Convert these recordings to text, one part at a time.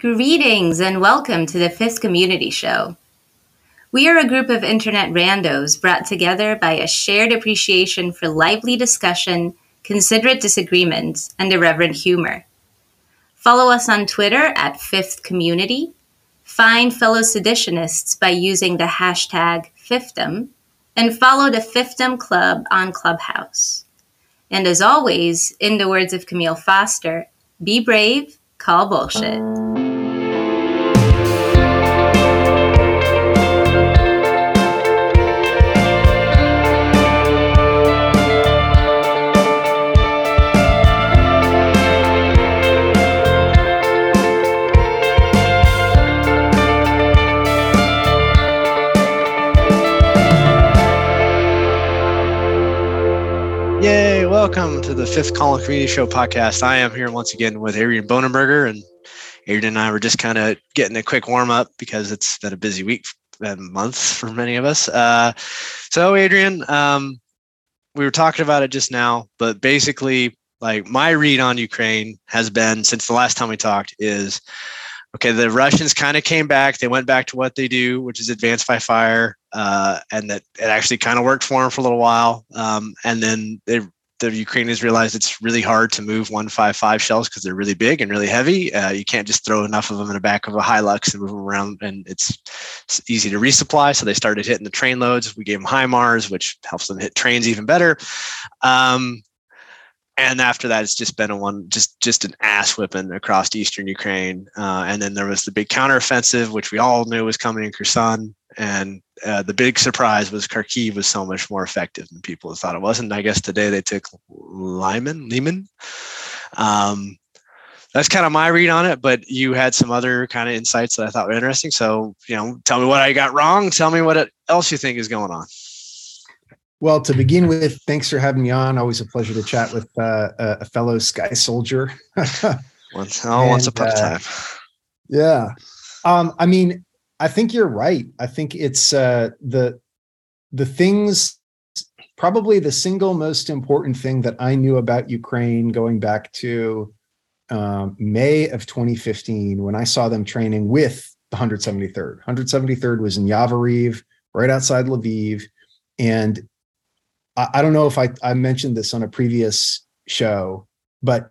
Greetings and welcome to the Fifth Community Show. We are a group of internet randos brought together by a shared appreciation for lively discussion, considerate disagreements, and irreverent humor. Follow us on Twitter at Fifth Community. Find fellow seditionists by using the hashtag Fifdom, and follow the Fifdom Club on Clubhouse. And as always, in the words of Camille Foster, be brave, call bullshit. The Fifth Column Community Show podcast. I am here once again with Adrian Bonenberger, and Adrian and I were just kind of getting a quick warm up because it's been a busy week and month for many of us. Uh, so, Adrian, um, we were talking about it just now, but basically, like my read on Ukraine has been since the last time we talked is okay, the Russians kind of came back. They went back to what they do, which is advance by fire, uh, and that it actually kind of worked for them for a little while. Um, and then they, the Ukrainians realized it's really hard to move 155 shells because they're really big and really heavy. Uh, you can't just throw enough of them in the back of a Hilux and move them around, and it's, it's easy to resupply. So they started hitting the train loads. We gave them HIMARS, which helps them hit trains even better. Um, and after that, it's just been a one, just just an ass whipping across eastern Ukraine. Uh, and then there was the big counteroffensive, which we all knew was coming in Kherson. And uh, the big surprise was Kharkiv was so much more effective than people thought it was. And I guess today they took Lyman, Lehman. Um, that's kind of my read on it. But you had some other kind of insights that I thought were interesting. So you know, tell me what I got wrong. Tell me what else you think is going on. Well, to begin with, thanks for having me on. Always a pleasure to chat with uh, a fellow Sky Soldier. once, oh, and, once upon a uh, time. Yeah. Um, I mean, I think you're right. I think it's uh, the the things probably the single most important thing that I knew about Ukraine going back to um, May of 2015 when I saw them training with the 173rd. 173rd was in Yavoriv, right outside Lviv, and I, I don't know if I, I mentioned this on a previous show, but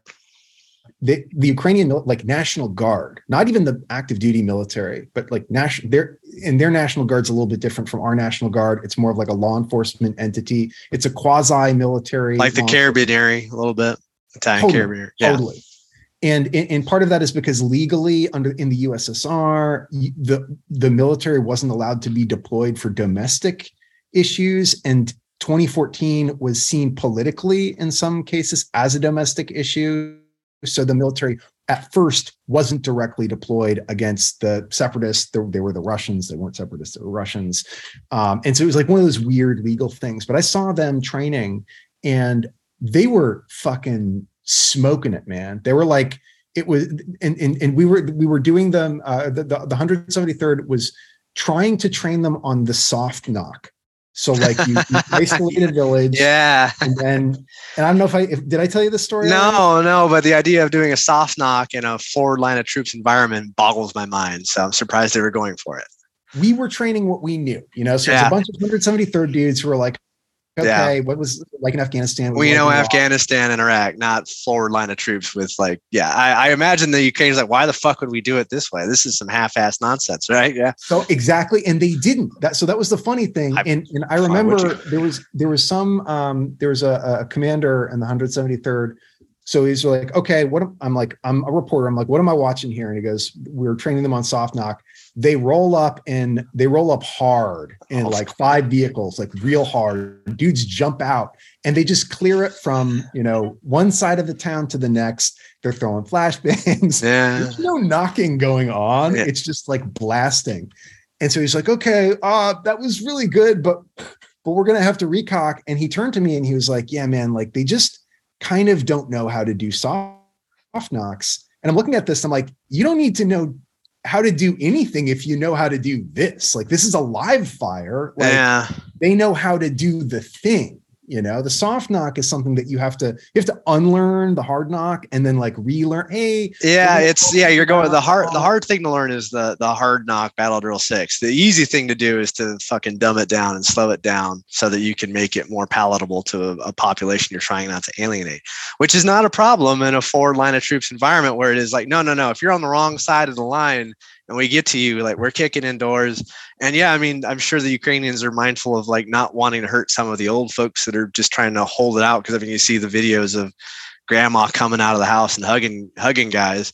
the, the Ukrainian like National Guard, not even the active duty military, but like national, their and their National Guard's a little bit different from our National Guard. It's more of like a law enforcement entity. It's a quasi military, like the Carabinieri, a little bit Italian totally, Carabinieri, yeah. totally. And, and part of that is because legally under in the USSR, the the military wasn't allowed to be deployed for domestic issues, and 2014 was seen politically in some cases as a domestic issue. So the military at first wasn't directly deployed against the separatists. They, were the Russians. They weren't separatists. They were Russians. Um, and so it was like one of those weird legal things. But I saw them training and they were fucking smoking it, man. They were like, it was, and, and, and we were, we were doing them, uh, the, the, the 173rd was trying to train them on the soft knock so like you, you isolated village, yeah, and then and I don't know if I if, did I tell you the story. No, already? no, but the idea of doing a soft knock in a forward line of troops environment boggles my mind. So I'm surprised they were going for it. We were training what we knew, you know. So yeah. it's a bunch of 173rd dudes who were like, okay, yeah. what was like in Afghanistan? We know Afghanistan and Iraq, not forward line of troops with like, yeah, I, I imagine the Ukrainians like, why the fuck would we do it this way? This is some half-ass nonsense, right? Yeah. So exactly, and they didn't. That so that was the funny thing, I, and and I remember there was there was some um there was a, a commander in the 173rd. So he's like, okay, what I'm like, I'm a reporter. I'm like, what am I watching here? And he goes, we're training them on soft knock they roll up and they roll up hard in oh, like five vehicles, like real hard. Dudes jump out and they just clear it from, you know, one side of the town to the next. They're throwing flashbangs. Yeah. There's no knocking going on. Yeah. It's just like blasting. And so he's like, okay, uh, that was really good, but but we're gonna have to recock. And he turned to me and he was like, Yeah, man, like they just kind of don't know how to do soft knocks. And I'm looking at this, I'm like, you don't need to know how to do anything if you know how to do this. Like this is a live fire. Like, yeah. They know how to do the thing. You know the soft knock is something that you have to you have to unlearn the hard knock and then like relearn hey yeah it's yeah you're going the hard the oh. hard thing to learn is the the hard knock battle drill six. The easy thing to do is to fucking dumb it down and slow it down so that you can make it more palatable to a, a population you're trying not to alienate which is not a problem in a forward line of troops environment where it is like no no no if you're on the wrong side of the line and we get to you like we're kicking indoors. And yeah i mean i'm sure the ukrainians are mindful of like not wanting to hurt some of the old folks that are just trying to hold it out because i mean you see the videos of grandma coming out of the house and hugging hugging guys.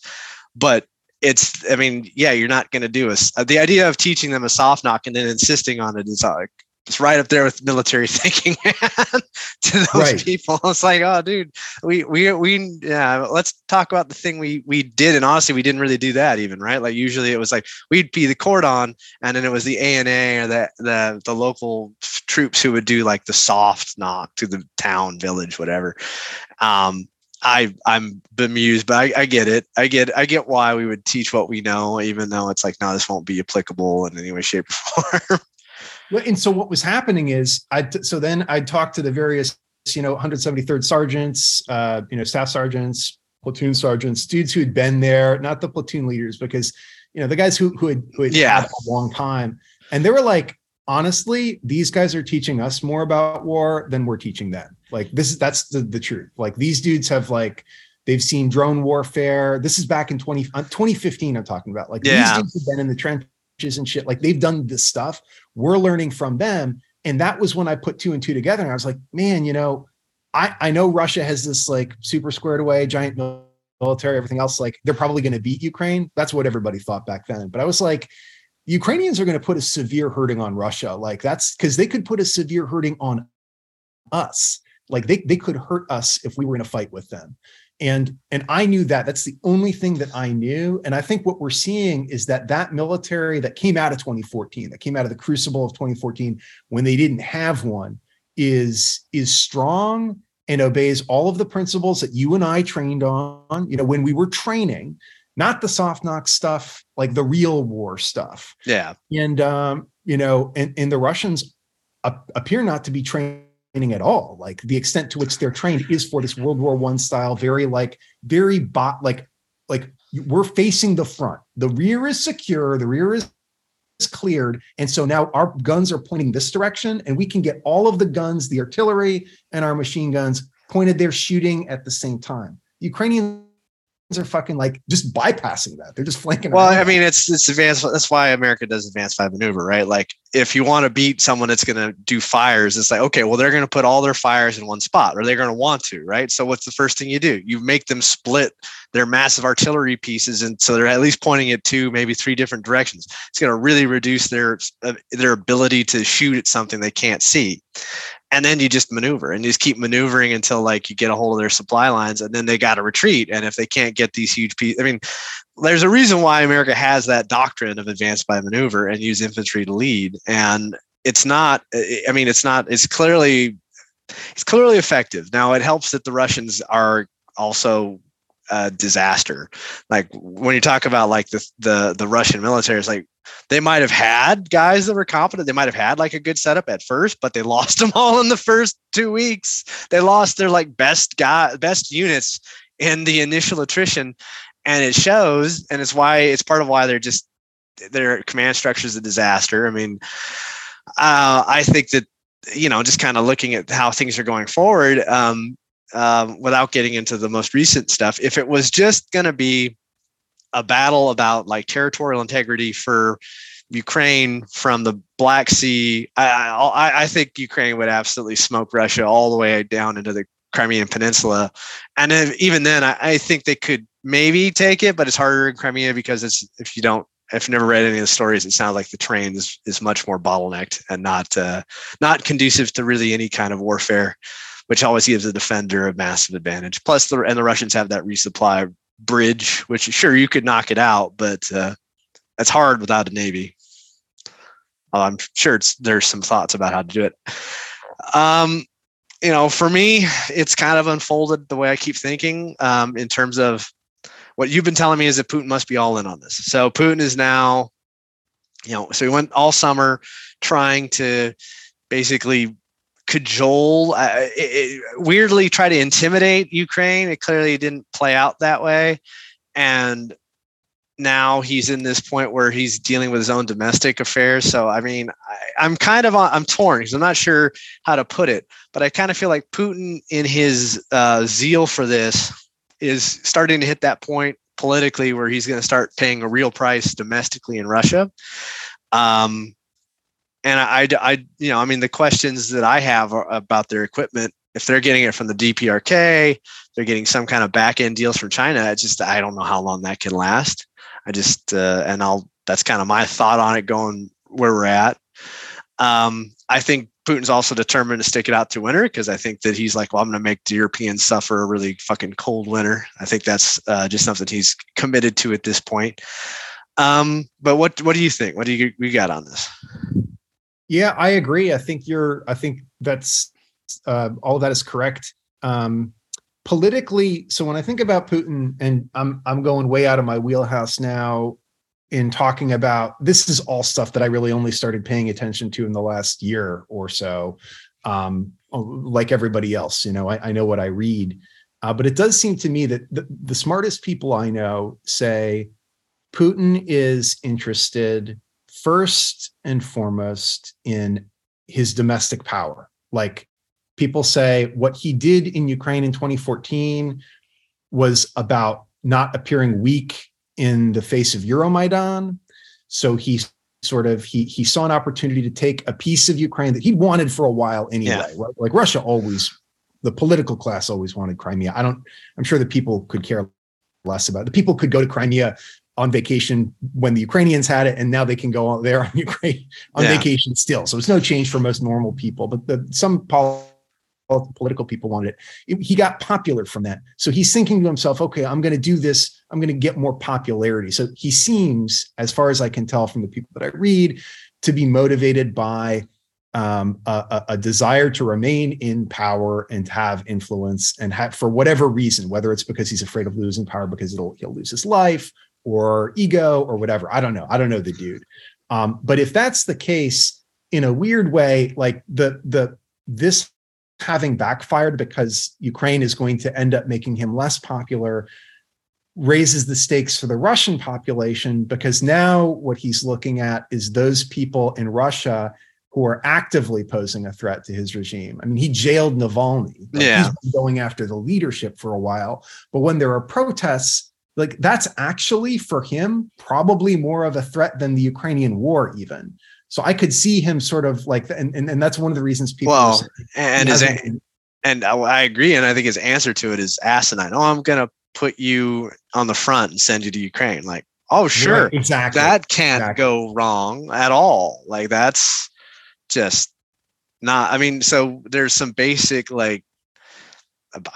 But it's i mean yeah you're not going to do a the idea of teaching them a soft knock and then insisting on it is like it's right up there with military thinking to those right. people. It's like, oh, dude, we we we yeah. Let's talk about the thing we we did, and honestly, we didn't really do that even, right? Like usually it was like we'd be the cordon, and then it was the ANA or the the the local troops who would do like the soft knock to the town, village, whatever. Um, I I'm bemused, but I, I, get it. I get I get why we would teach what we know, even though it's like, no, this won't be applicable in any way, shape, or form and so what was happening is I so then I'd talk to the various you know 173rd sergeants, uh, you know staff sergeants, platoon sergeants, dudes who had been there, not the platoon leaders, because you know the guys who who had who had yeah. had a long time, and they were like, honestly, these guys are teaching us more about war than we're teaching them. Like this is that's the the truth. Like these dudes have like they've seen drone warfare. This is back in 20, uh, 2015. I'm talking about like yeah. these dudes have been in the trench and shit. Like they've done this stuff. We're learning from them. And that was when I put two and two together. And I was like, man, you know, I, I know Russia has this like super squared away, giant military, everything else. Like they're probably going to beat Ukraine. That's what everybody thought back then. But I was like, Ukrainians are going to put a severe hurting on Russia. Like that's because they could put a severe hurting on us. Like they, they could hurt us if we were in a fight with them and and i knew that. That's the only thing that i knew. And i think what we're seeing is that that military that came out of 2014 that came out of the crucible of 2014 when they didn't have one is is strong and obeys all of the principles that you and i trained on you know when we were training not the soft knock stuff like the real war stuff. Yeah. And um you know and, and the russians appear not to be trained training at all. Like the extent to which they're trained is for this World War One style, very like very bot like like we're facing the front. The rear is secure. The rear is cleared. And so now our guns are pointing this direction, and we can get all of the guns, the artillery, and our machine guns pointed there shooting at the same time. The Ukrainians are fucking like just bypassing that. They're just flanking. Well, around. I mean, it's it's advanced. That's why America does advanced fire maneuver, right? Like, if you want to beat someone that's going to do fires, it's like, okay, well, they're going to put all their fires in one spot, or they're going to want to, right? So, what's the first thing you do? You make them split their massive artillery pieces, and so they're at least pointing it two, maybe three different directions. It's going to really reduce their uh, their ability to shoot at something they can't see and then you just maneuver and you just keep maneuvering until like you get a hold of their supply lines and then they got to retreat. And if they can't get these huge pieces i mean there's a reason why america has that doctrine of advance by maneuver and use infantry to lead. And it's not i mean it's not it's clearly it's clearly effective. Now it helps that the russians are also a disaster like when you talk about like the the the russian military it's like they might have had guys that were competent. They might have had like a good setup at first, but they lost them all in the first two weeks. They lost their like best guy, best units in the initial attrition, and it shows. And it's why it's part of why they're just their command structure is a disaster. I mean, uh, I think that you know, just kind of looking at how things are going forward, um, um, without getting into the most recent stuff, if it was just going to be a battle about like territorial integrity for Ukraine from the Black Sea. I, I, I think Ukraine would absolutely smoke Russia all the way down into the Crimean Peninsula, and if, even then, I, I think they could maybe take it, but it's harder in Crimea because it's if you don't if you've never read any of the stories, it sounds like the train is, is much more bottlenecked and not uh, not conducive to really any kind of warfare, which always gives the defender a massive advantage. Plus, the and the Russians have that resupply bridge, which sure you could knock it out, but uh, that's hard without a navy. I'm sure there's some thoughts about how to do it. Um, you know, for me, it's kind of unfolded the way I keep thinking um, in terms of what you've been telling me is that Putin must be all in on this. So Putin is now, you know, so he went all summer trying to basically cajole, uh, it, it, weirdly try to intimidate Ukraine. It clearly didn't play out that way, and now he's in this point where he's dealing with his own domestic affairs. So I mean, I, am kind of I'm torn because I'm not sure how to put it, but I kind of feel like Putin, in his uh, zeal for this, is starting to hit that point politically where he's going to start paying a real price domestically in Russia. Um, and I, I, you know, I mean, the questions that I have about their equipment, if they're getting it from the DPRK, they're getting some kind of back end deals from China. It's just I don't know how long that can last. I just uh, and I'll that's kind of my thought on it going where we're at. Um, I think Putin's also determined to stick it out to winter because I think that he's like, well, I'm going to make the Europeans suffer a really fucking cold winter. I think that's uh, just something he's committed to at this point. Um, but what what do you think? What do you we got on this? Yeah, I agree. I think you're. I think that's uh, all that is correct. Um, politically, so when I think about Putin, and I'm I'm going way out of my wheelhouse now in talking about this is all stuff that I really only started paying attention to in the last year or so. Um, like everybody else, you know, I, I know what I read, uh, but it does seem to me that the, the smartest people I know say Putin is interested first and foremost in his domestic power. Like people say what he did in Ukraine in 2014 was about not appearing weak in the face of Euromaidan. So he sort of he he saw an opportunity to take a piece of Ukraine that he wanted for a while anyway. Yeah. Like Russia always, the political class always wanted Crimea. I don't. I'm sure the people could care less about it. The people could go to Crimea on vacation when the Ukrainians had it, and now they can go there on Ukraine on yeah. vacation still. So it's no change for most normal people. But the, some political people wanted it. He got popular from that. So he's thinking to himself, okay, I'm going to do this. I'm going to get more popularity. So he seems, as far as I can tell from the people that I read, to be motivated by um, a, a, desire to remain in power and have influence and have, for whatever reason, whether it's because he's afraid of losing power because it'll he'll lose his life or ego or whatever. I don't know. I don't know the dude. Um, but if that's the case, in a weird way, like the the this having backfired because Ukraine is going to end up making him less popular raises the stakes for the Russian population because now what he's looking at is those people in Russia who are actively posing a threat to his regime. I mean, he jailed Navalny. Like yeah. He's been going after the leadership for a while. But when there are protests, like that's actually for him probably more of a threat than the Ukrainian war, even. So I could see him sort of like, and and, and that's one of the reasons people. Well, and his and I agree, and I think his answer to it is asinine. Oh, I'm gonna put you on the front and send you to Ukraine. Like, oh, sure, right, exactly. That can't exactly. go wrong at all. Like, that's just not. I mean, so there's some basic like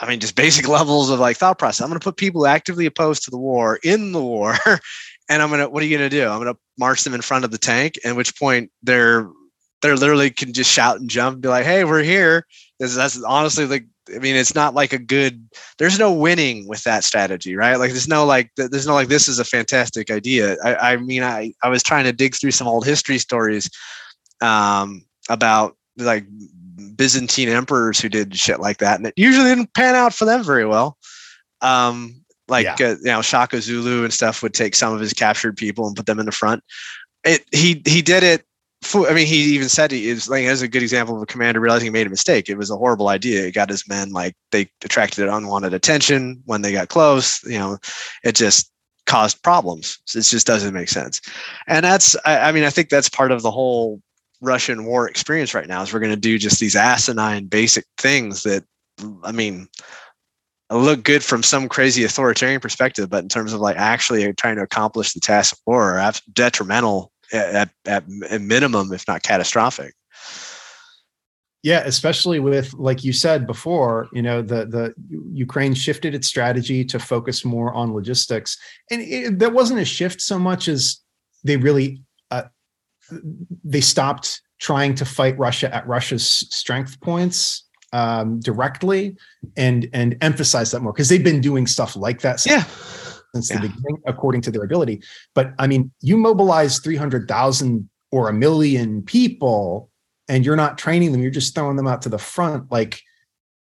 I mean, just basic levels of like thought process. I'm going to put people actively opposed to the war in the war and I'm gonna what are you gonna do? I'm gonna march them in front of the tank, at which point they're they're literally can just shout and jump and be like, hey, we're here. That's, that's honestly like I mean, it's not like a good. There's no winning with that strategy, right? Like, there's no like, there's no like, this is a fantastic idea. I, I mean, I I was trying to dig through some old history stories, um, about like Byzantine emperors who did shit like that, and it usually didn't pan out for them very well. Um, like yeah. uh, you know Shaka Zulu and stuff would take some of his captured people and put them in the front. It he he did it. For, I mean, he even said he is like as a good example of a commander realizing he made a mistake. It was a horrible idea. It got his men like they attracted unwanted attention when they got close. You know, it just caused problems. So it just doesn't make sense. And that's I, I mean I think that's part of the whole Russian war experience right now is we're going to do just these asinine basic things that I mean look good from some crazy authoritarian perspective, but in terms of like actually trying to accomplish the task of war, are detrimental at, at, at minimum, if not catastrophic. Yeah, especially with like you said before, you know, the the Ukraine shifted its strategy to focus more on logistics, and it, there wasn't a shift so much as they really they stopped trying to fight Russia at Russia's strength points um, directly and and emphasize that more because they've been doing stuff like that since, yeah. since yeah. the beginning, according to their ability. But I mean, you mobilize three hundred thousand or a million people and you're not training them, you're just throwing them out to the front, like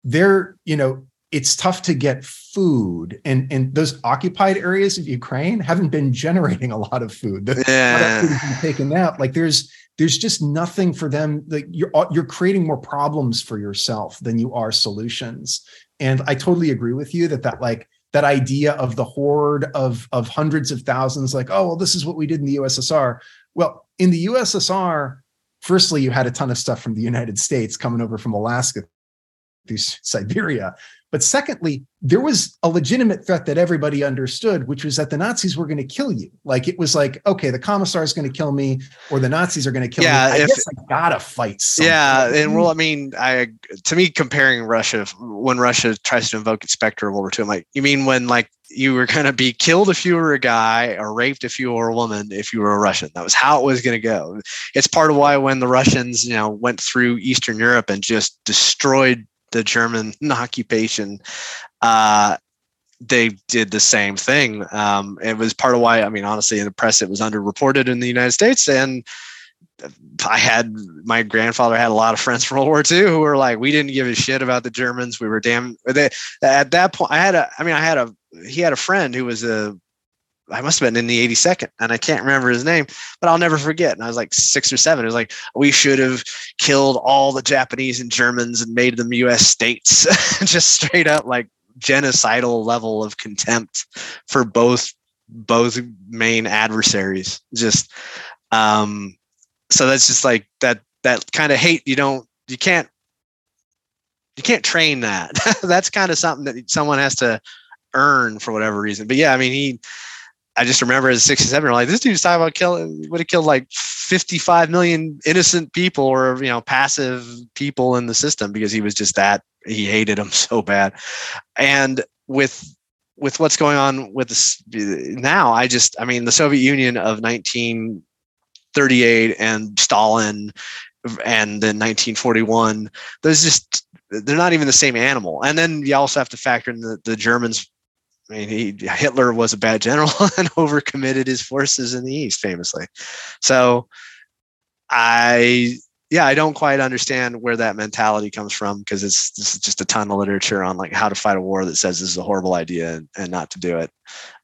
they're, you know, it's tough to get food. And and those occupied areas of ukraine haven't been generating a lot of food. The, yeah. taken out. Like there's there's just nothing for them. Like you're uh, you're creating more problems for yourself than you are solutions. And i totally agree with you that that like that idea of the horde of of hundreds of thousands like oh well this is what we did in the ussr well in the ussr firstly you had a ton of stuff from the united states coming over from alaska through siberia but secondly, there was a legitimate threat that everybody understood, which was that the Nazis were going to kill you. Like it was like, okay, the commissar is going to kill me, or the Nazis are going to kill yeah, me. I if, guess I gotta fight. Something. Yeah, and mm-hmm. well, I mean, I to me comparing Russia when Russia tries to invoke its specter of World War II, I'm like, you mean when like you were going to be killed if you were a guy or raped if you were a woman if you were a Russian. That was how it was going to go. It's part of why when the Russians, you know, went through Eastern Europe and just destroyed the German occupation, uh, they did the same thing. Um, it was part of why, I mean, honestly, in the press, it was underreported in the United States. And I had my grandfather had a lot of friends from World War II who were like, we didn't give a shit about the Germans. We were damn. They, at that point, I had a, I mean, I had a, he had a friend who was a I must have been in the 82nd, and I can't remember his name, but I'll never forget. And I was like six or seven. It was like we should have killed all the Japanese and Germans and made them U.S. states, just straight up like genocidal level of contempt for both both main adversaries. Just um, so that's just like that that kind of hate. You don't you can't you can't train that. that's kind of something that someone has to earn for whatever reason. But yeah, I mean he I just remember as a 67 year old, like this dude's talking about killing, would have killed like 55 million innocent people or, you know, passive people in the system because he was just that, he hated them so bad. And with, with what's going on with this now, I just, I mean, the Soviet Union of 1938 and Stalin and then 1941, those just, they're not even the same animal. And then you also have to factor in the, the Germans I mean, he, Hitler was a bad general and overcommitted his forces in the East, famously. So, I yeah, I don't quite understand where that mentality comes from because it's this is just a ton of literature on like how to fight a war that says this is a horrible idea and, and not to do it.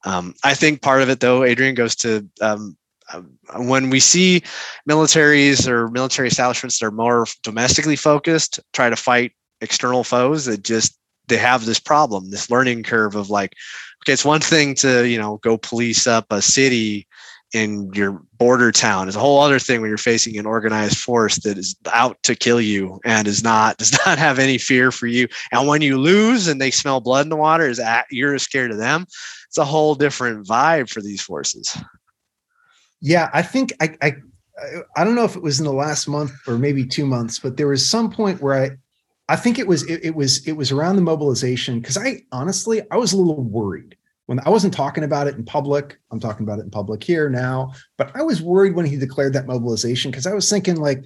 Um, I think part of it, though, Adrian goes to um, um when we see militaries or military establishments that are more domestically focused try to fight external foes, that just they have this problem, this learning curve of like, okay, it's one thing to, you know, go police up a city in your border town. It's a whole other thing when you're facing an organized force that is out to kill you and is not does not have any fear for you. And when you lose and they smell blood in the water, is at, you're scared of them. It's a whole different vibe for these forces. Yeah, I think I, I I don't know if it was in the last month or maybe two months, but there was some point where I I think it was it, it was it was around the mobilization because I honestly I was a little worried when I wasn't talking about it in public. I'm talking about it in public here now, but I was worried when he declared that mobilization because I was thinking like,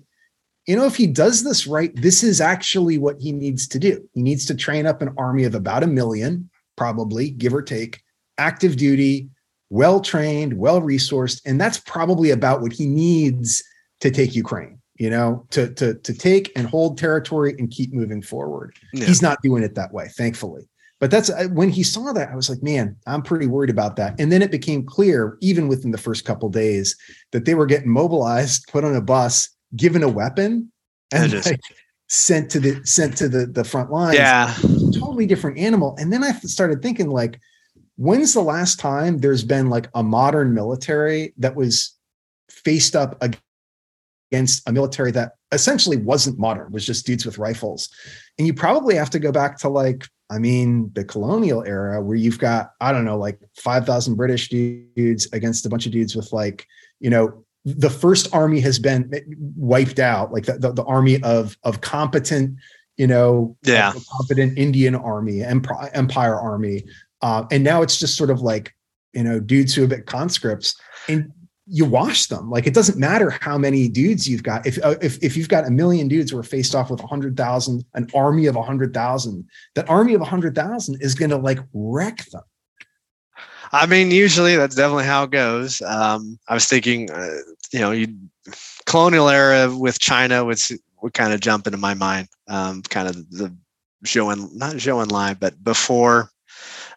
you know, if he does this right, this is actually what he needs to do. He needs to train up an army of about a million, probably give or take, active duty, well trained, well resourced, and that's probably about what he needs to take Ukraine you know, to to to take and hold territory and keep moving forward. Yeah. He's not doing it that way, thankfully. But that's when he saw that, I was like, man, I'm pretty worried about that. And then it became clear, even within the first couple days, that they were getting mobilized, put on a bus, given a weapon, and like, sent to the sent to the the front lines. Yeah, totally different animal. And then I started thinking, like, when's the last time there's been like a modern military that was faced up against a military that essentially wasn't modern, was just dudes with rifles. And you probably have to go back to like, I mean, the colonial era where you've got, I don't know, like 5,000 British dudes against a bunch of dudes with like, you know, the first army has been wiped out, like the, the, the army of, of competent, you know, yeah, competent Indian army, empire, empire army. Uh, and now it's just sort of like, you know, dudes who have been conscripts. And you wash them. Like it doesn't matter how many dudes you've got. If uh, if if you've got a million dudes who are faced off with a hundred thousand, an army of a hundred thousand, that army of a hundred thousand is going to like wreck them. I mean, usually that's definitely how it goes. Um, I was thinking, uh, you know, you colonial era with China would would kind of jump into my mind. Um, kind of the Zhou and not Zhou Enlai, but before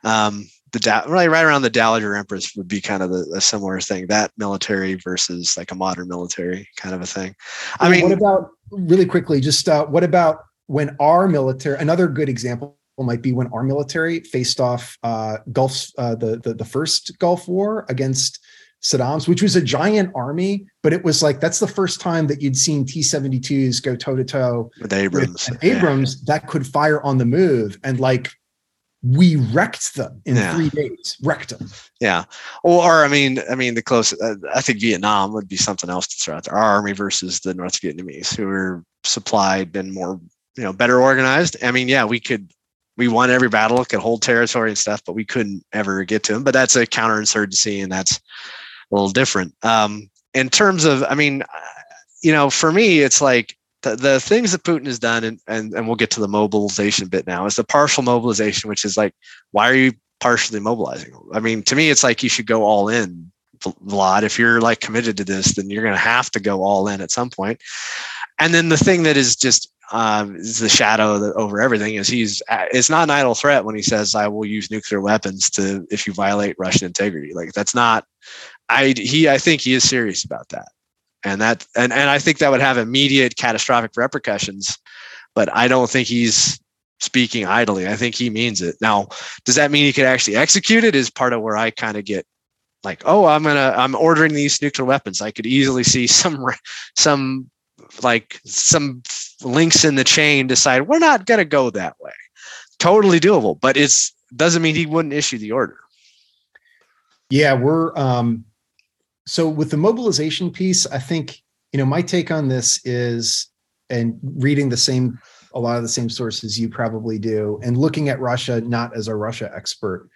um, the da- right right around the Dowager Empress would be kind of the, a similar thing. That military versus like a modern military kind of a thing. I mean, what about really quickly? Just uh, what about when our military? Another good example might be when our military faced off uh, Gulf uh, the, the the first Gulf War against Saddam's, which was a giant army, but it was like that's the first time that you'd seen T-72s go toe to toe with Abrams. With Abrams yeah. that could fire on the move, and like we wrecked them in yeah. three days. Wrecked them. Yeah. Or I mean, I mean, the closest. Uh, I think Vietnam would be something else to throw out there. Our army versus the North Vietnamese, who are supplied and more, you know, better organized. I mean, yeah, we could. We won every battle, could hold territory and stuff, but we couldn't ever get to them. But that's a counterinsurgency, and that's a little different. Um, in terms of, I mean, you know, for me, it's like the, the things that Putin has done, and, and, and we'll get to the mobilization bit now, is the partial mobilization, which is like, why are you partially mobilizing? I mean, to me, it's like you should go all in, Vlad. If you're like committed to this, then you're going to have to go all in at some point. And then the thing that is just um, is the shadow over everything is he's it's not an idle threat when he says I will use nuclear weapons to if you violate Russian integrity. Like that's not I he I think he is serious about that, and that and and I think that would have immediate catastrophic repercussions. But I don't think he's speaking idly. I think he means it. Now, does that mean he could actually execute it? Is part of where I kind of get like, oh, I'm gonna I'm ordering these nuclear weapons. I could easily see some some like some links in the chain decide we're not gonna go that way. Totally doable, but it's doesn't mean he wouldn't issue the order. Yeah, we're um so with the mobilization piece, I think, you know, my take on this is, and reading the same, a lot of the same sources you probably do, and looking at Russia not as a Russia expert,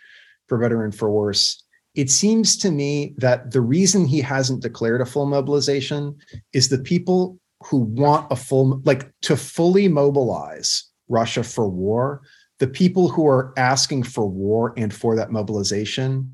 for better and for worse, it seems to me that the reason he hasn't declared a full mobilization is the people who want a full, like to fully mobilize Russia for war, the people who are asking for war and for that mobilization,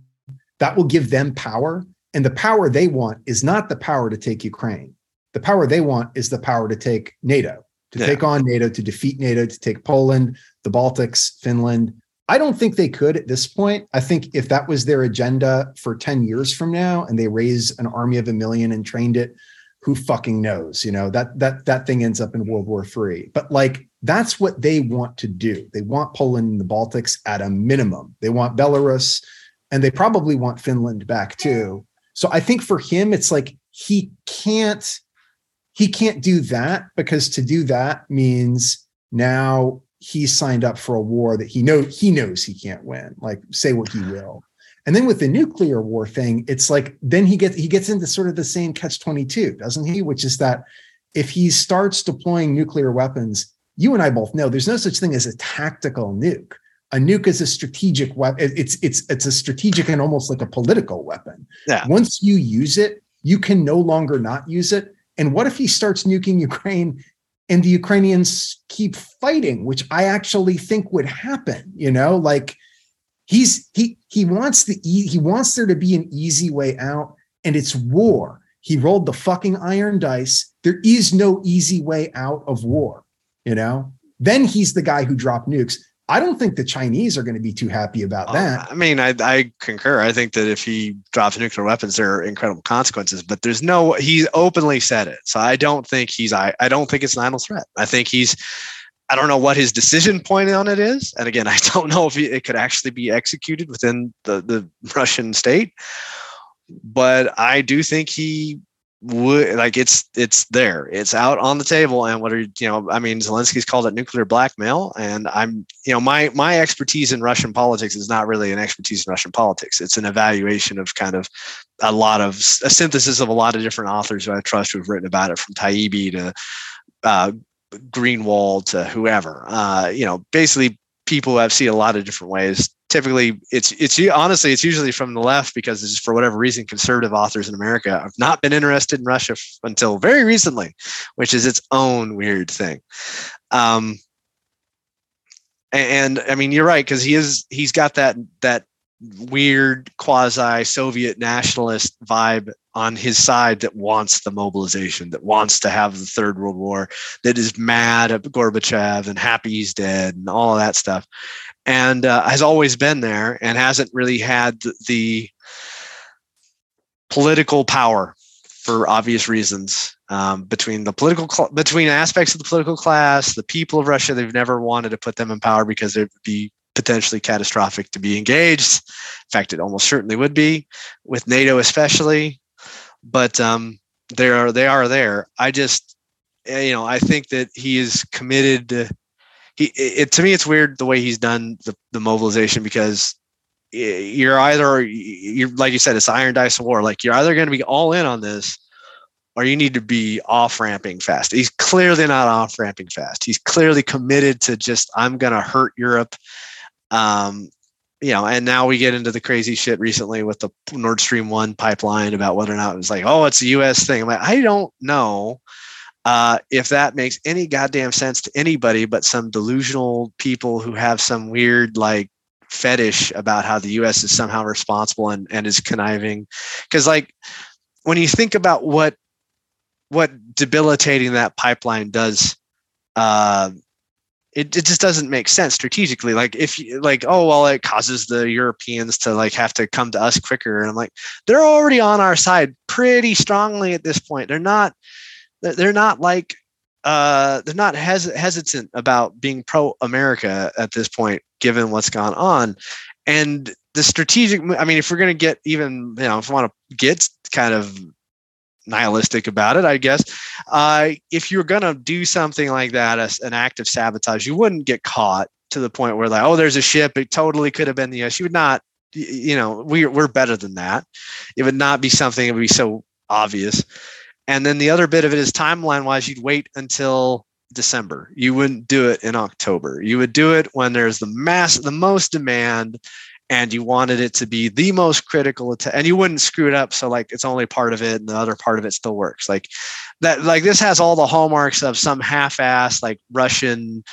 that will give them power and the power they want is not the power to take Ukraine. The power they want is the power to take NATO, to yeah. take on NATO, to defeat NATO, to take Poland, the Baltics, Finland. I don't think they could at this point. I think if that was their agenda for 10 years from now and they raise an army of a million and trained it, who fucking knows? You know, that that that thing ends up in World War III. But like that's what they want to do. They want Poland and the Baltics at a minimum. They want Belarus and they probably want Finland back too. So I think for him, it's like he can't he can't do that because to do that means now he's signed up for a war that he know he knows he can't win. Like say what he will. And then with the nuclear war thing, it's like then he gets he gets into sort of the same catch 22, doesn't he? Which is that if he starts deploying nuclear weapons, you and I both know there's no such thing as a tactical nuke a nuke is a strategic weapon. It's it's it's a strategic and almost like a political weapon. Yeah. Once you use it, you can no longer not use it. And what if he starts nuking Ukraine and the Ukrainians keep fighting, which I actually think would happen, you know, like he's he he wants the he wants there to be an easy way out and it's war. He rolled the fucking iron dice. There is no easy way out of war, you know? Then he's the guy who dropped nukes. I don't think the Chinese are going to be too happy about uh, that. I mean, I, I, concur. I think that if he drops nuclear weapons, there are incredible consequences. But there's no. He openly said it, so I don't think he's. I, I don't think it's an idle threat. I think he's. I don't know what his decision point on it is, and again, I don't know if he, it could actually be executed within the the Russian state. But I do think he would like it's it's there. It's out on the table and what are you know i mean zelensky's called it nuclear blackmail and i'm you know my my expertise in russian politics is not really an expertise in russian politics. It's an evaluation of kind of a lot of a synthesis of a lot of different authors who i trust who've written about it from taibbi to uh, greenwald to whoever. Uh, you know basically people who have seen a lot of different ways typically it's it's honestly it's usually from the left because for whatever reason conservative authors in america have not been interested in russia f- until very recently which is its own weird thing. Um and, and i mean you're right because he is he's got that that weird quasi Soviet nationalist vibe on his side that wants the mobilization, that wants to have the Third World War, that is mad at Gorbachev and happy he's dead and all of that stuff, and uh, has always been there and hasn't really had the, political power for obvious reasons um, between the political cl- between aspects of the political class, the people of Russia. They've never wanted to put them in power because it would be potentially catastrophic to be engaged. In fact, it almost certainly would be with NATO, especially. But um, they are they are there. I just eh, you know I think that he is committed. To, he it, to me it's weird the way he's done the, the mobilization because you're either you're like you said it's iron dice war like you're either going to be all in on this or you need to be off ramping fast. He's clearly not off ramping fast. He's clearly committed to just I'm going to hurt Europe um, you know, and now we get into the crazy shit recently with the Nord Stream one pipeline about whether or not it was like, oh, it's a U.S. thing. I'm like, I don't know uh, if that makes any goddamn sense to anybody but some delusional people who have some weird like fetish about how the U.S. is somehow responsible and and is conniving. Because like when you think about what what debilitating that pipeline does uh, it, it just doesn't make sense strategically like if you like oh well it causes the europeans to like have to come to us quicker and i'm like they're already on our side pretty strongly at this point they're not they're not like uh, they're not hes- hesitant about being pro America at this point, given what's gone on. And the strategic, I mean, if we're going to get even, you know, if we want to get kind of nihilistic about it, I guess. Uh, if you're going to do something like that, as an act of sabotage, you wouldn't get caught to the point where like, oh, there's a ship. It totally could have been the US. You would not, you know, we're, we're better than that. It would not be something that would be so obvious. And then the other bit of it is timeline wise, you'd wait until December. You wouldn't do it in October. You would do it when there's the mass, the most demand, and you wanted it to be the most critical att- and you wouldn't screw it up so like it's only part of it and the other part of it still works like that like this has all the hallmarks of some half-ass like russian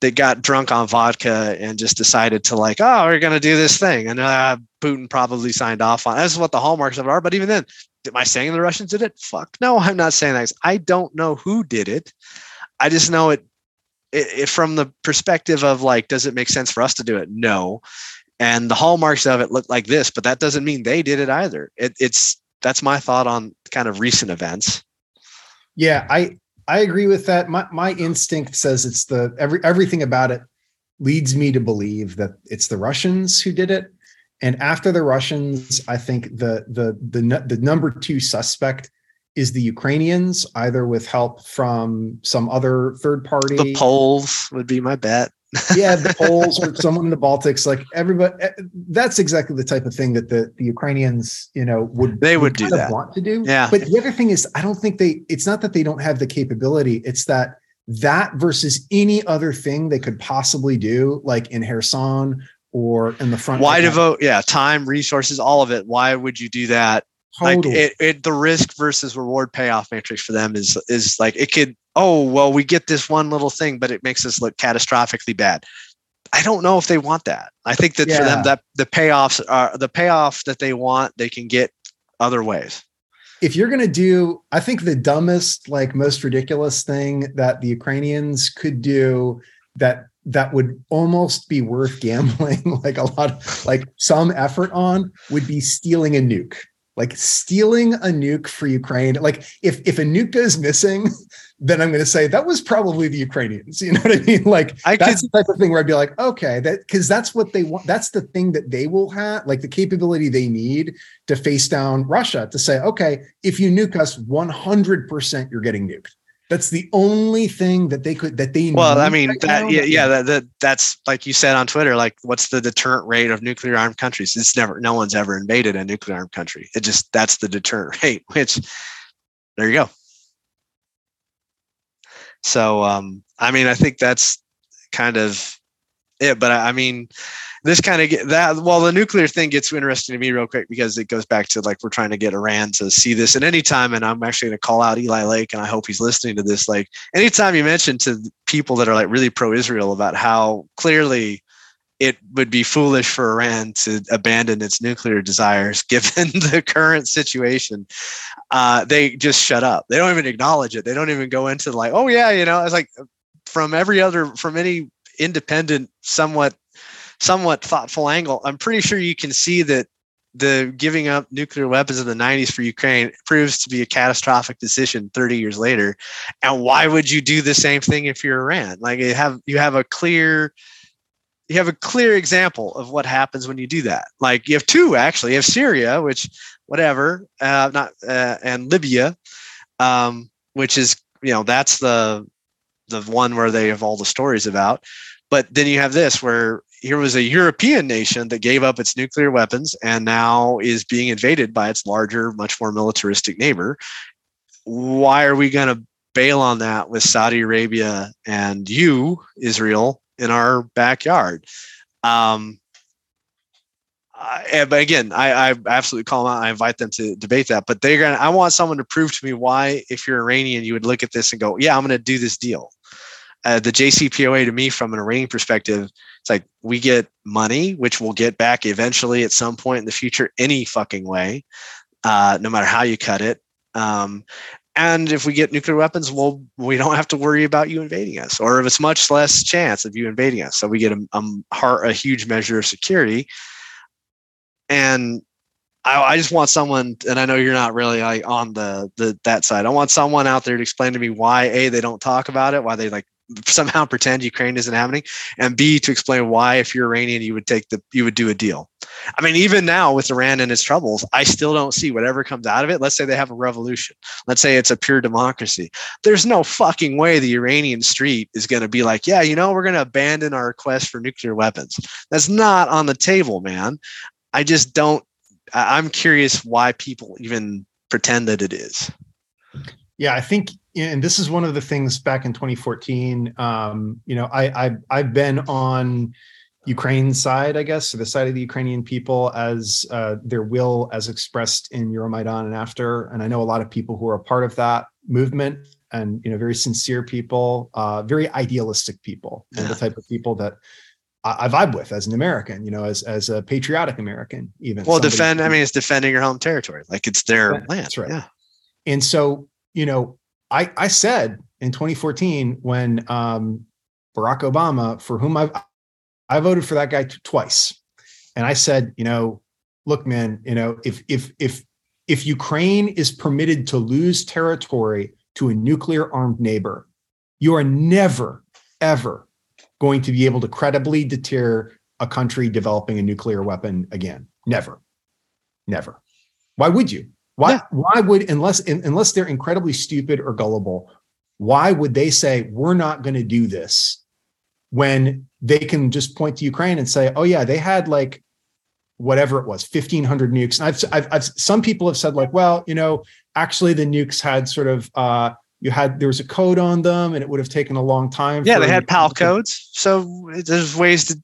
that got drunk on vodka and just decided to like oh we're going to do this thing and uh, putin probably signed off on that's what the hallmarks of it are but even then am i saying the russians did it? Fuck no i'm not saying that. I don't know who did it. I just know it it, it, from the perspective of like, does it make sense for us to do it? No. And the hallmarks of it look like this but that doesn't mean they did it either. It, it's that's my thought on kind of recent events. Yeah i i agree with that. My my instinct says it's the every everything about it leads me to believe that it's the russians who did it and after the russians i think the the the, the number two suspect is the Ukrainians, either with help from some other third party. The Poles would be my bet yeah, the Poles or someone in the Baltics, like everybody. Eh, that's exactly the type of thing that the the Ukrainians, you know, would they would, would do that want to do. Yeah. But the other thing is, I don't think they. It's not that they don't have the capability. It's that that versus any other thing they could possibly do, like in Kherson or in the front. Why devote? Yeah, time, resources, all of it. Why would you do that? Totally. Like it, it, the risk versus reward payoff matrix for them is is like it could oh, well, we get this one little thing, but it makes us look catastrophically bad. I don't know if they want that. I think that yeah. for them, that the payoffs are the payoff that they want, they can get other ways. If you're going to do, I think the dumbest, like most ridiculous thing that the Ukrainians could do that that would almost be worth gambling like a lot of, like some effort on would be stealing a nuke like stealing a nuke for Ukraine. Like if if a nuke goes missing, then I'm going to say that was probably the Ukrainians. You know what I mean? Like I that's could, the type of thing where I'd be like, okay, that because that's what they want. That's the thing that they will have, like the capability they need to face down Russia to say, okay, if you nuke us, 100 percent you're getting nuked. That's the only thing that they could that they. Well, I mean right that yeah, yeah that, that that's like you said on Twitter. Like, what's the deterrent rate of nuclear armed countries? It's never no one's ever invaded a nuclear armed country. It just that's the deterrent rate. Which there you go. So um, I mean, I think that's kind of it. But I, I mean, this kind of get that well the nuclear thing gets interesting to me real quick because it goes back to like we're trying to get iran to see this at any time and i'm actually going to call out eli lake and i hope he's listening to this like anytime you mention to people that are like really pro-israel about how clearly it would be foolish for Iran to abandon its nuclear desires given the current situation. Uh, they just shut up. They don't even acknowledge it. They don't even go into like, oh yeah, you know, it's like from every other from any independent, somewhat somewhat thoughtful angle. I'm pretty sure you can see that the giving up nuclear weapons in the 90s for Ukraine proves to be a catastrophic decision 30 years later. And why would you do the same thing if you're Iran? Like you have you have a clear you have a clear example of what happens when you do that. Like you have two actually. You have Syria, which whatever, uh, not uh, and Libya, um, which is you know that's the the one where they have all the stories about. But then you have this where here was a European nation that gave up its nuclear weapons and now is being invaded by its larger, much more militaristic neighbor. Why are we going to bail on that with Saudi Arabia and you, Israel, in our backyard? Um, but again, I, I, absolutely call them out. I invite them to debate that. But they're gonna. I want someone to prove to me why, if you're Iranian, you would look at this and go, "Yeah, I'm going to do this deal." Uh, the JCPOA to me, from an Iranian perspective, it's like we get money, which we'll get back eventually at some point in the future, any fucking way, uh, no matter how you cut it. Um, and if we get nuclear weapons, well, we don't have to worry about you invading us, or if it's much less chance of you invading us. So we get a, a, a huge measure of security. And I, I, just want someone, and I know you're not really like on the the that side. I want someone out there to explain to me why a they don't talk about it, why they like somehow pretend Ukraine isn't happening, and B to explain why, if you're Iranian, you would take the you would do a deal. I mean, even now with Iran and its troubles, I still don't see whatever comes out of it. Let's say they have a revolution. Let's say it's a pure democracy. There's no fucking way the Iranian street is going to be like, yeah, you know, we're going to abandon our request for nuclear weapons. That's not on the table, man. I just don't. I'm curious why people even pretend that it is. Yeah, I think and this is one of the things back in 2014. Um, you know, I, I I've been on Ukraine's side, I guess, so the side of the Ukrainian people as uh, their will as expressed in Euromaidan and after. And I know a lot of people who are a part of that movement and you know very sincere people, uh, very idealistic people, yeah. and the type of people that I, I, vibe with as an American, you know, as as a patriotic American, even. Well, defend. I mean, it's defending your home territory, like it's their land. That's right. Yeah. And so, you know, I, I said in 2014 when um, Barack Obama, for whom I've I voted for that guy t- twice, and I said, you know, look, man, you know, if if if if Ukraine is permitted to lose territory to a nuclear armed neighbor, you are never ever going to be able to credibly deter a country developing a nuclear weapon again. Never, never. Why would you? Why yeah. why would unless unless they're incredibly stupid or gullible, why would they say we're not going to do this when they can just point to Ukraine and say, "Oh yeah, they had like whatever it was, 1500 nukes." And I've, I've, I've some people have said like, "Well, you know, actually the nukes had sort of uh you had there was a code on them and it would have taken a long time. Yeah, they had PAL codes. So there's ways to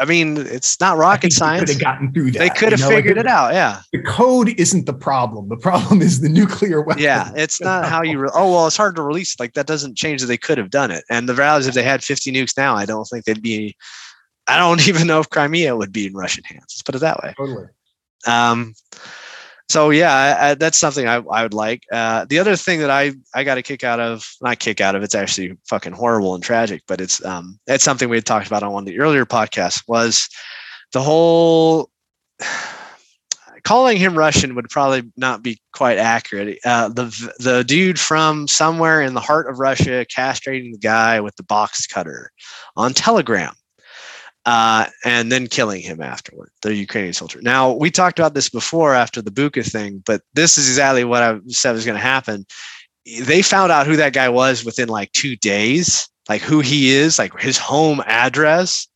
I mean, it's not rocket science. Could have gotten through that. They could have you know, figured like it, it, out. Yeah. The code isn't the problem. The problem is the nuclear weapon. Yeah, it's not how you. Re- oh well, it's hard to release. Like that doesn't change that they could have done it. And the reality, if they had 50 nukes now, I don't think they'd be. I don't even know if Crimea would be in Russian hands. Let's put it that way. Totally. Um, so yeah, I, I, that's something I, I would like. Uh, the other thing that I I got a kick out of, not kick out of, it's actually fucking horrible and tragic, but it's um it's something we had talked about on one of the earlier podcasts was the whole calling him Russian would probably not be quite accurate. Uh, the the dude from somewhere in the heart of Russia castrating the guy with the box cutter on Telegram uh, and then killing him afterward, the Ukrainian soldier. Now, we talked about this before after the Bucha thing, but this is exactly what I said was going to happen. They found out who that guy was within like two days, like who he is, like his home address.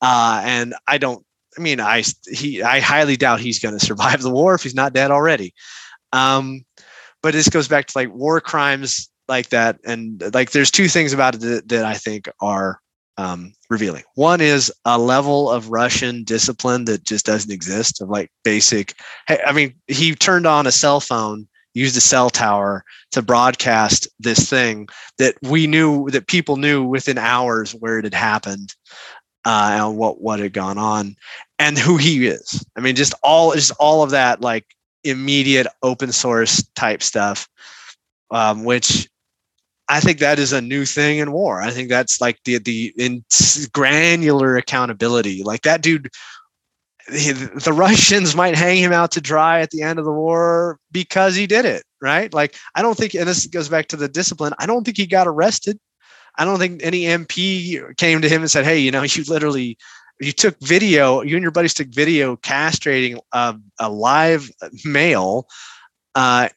Uh, and I don't, I mean, I he I highly doubt he's going to survive the war if he's not dead already. Um, but this goes back to like war crimes like that, and like there's two things about it that, that I think are um, revealing. One is a level of Russian discipline that just doesn't exist of like basic. Hey, I mean, he turned on a cell phone, used a cell tower to broadcast this thing that we knew that people knew within hours where it had happened. uh, and what what had gone on, and who he is. I mean, just all just all of that like immediate open source type stuff, um, which I think that is a new thing in war. I think that's like the the in granular accountability. Like that dude, the Russians might hang him out to dry at the end of the war because he did it, right? Like I don't think, and this goes back to the discipline. I don't think he got arrested. I don't think any MP came to him and said, "Hey, you know, you literally." You took video. You and your buddies took video castrating a, a live male uh,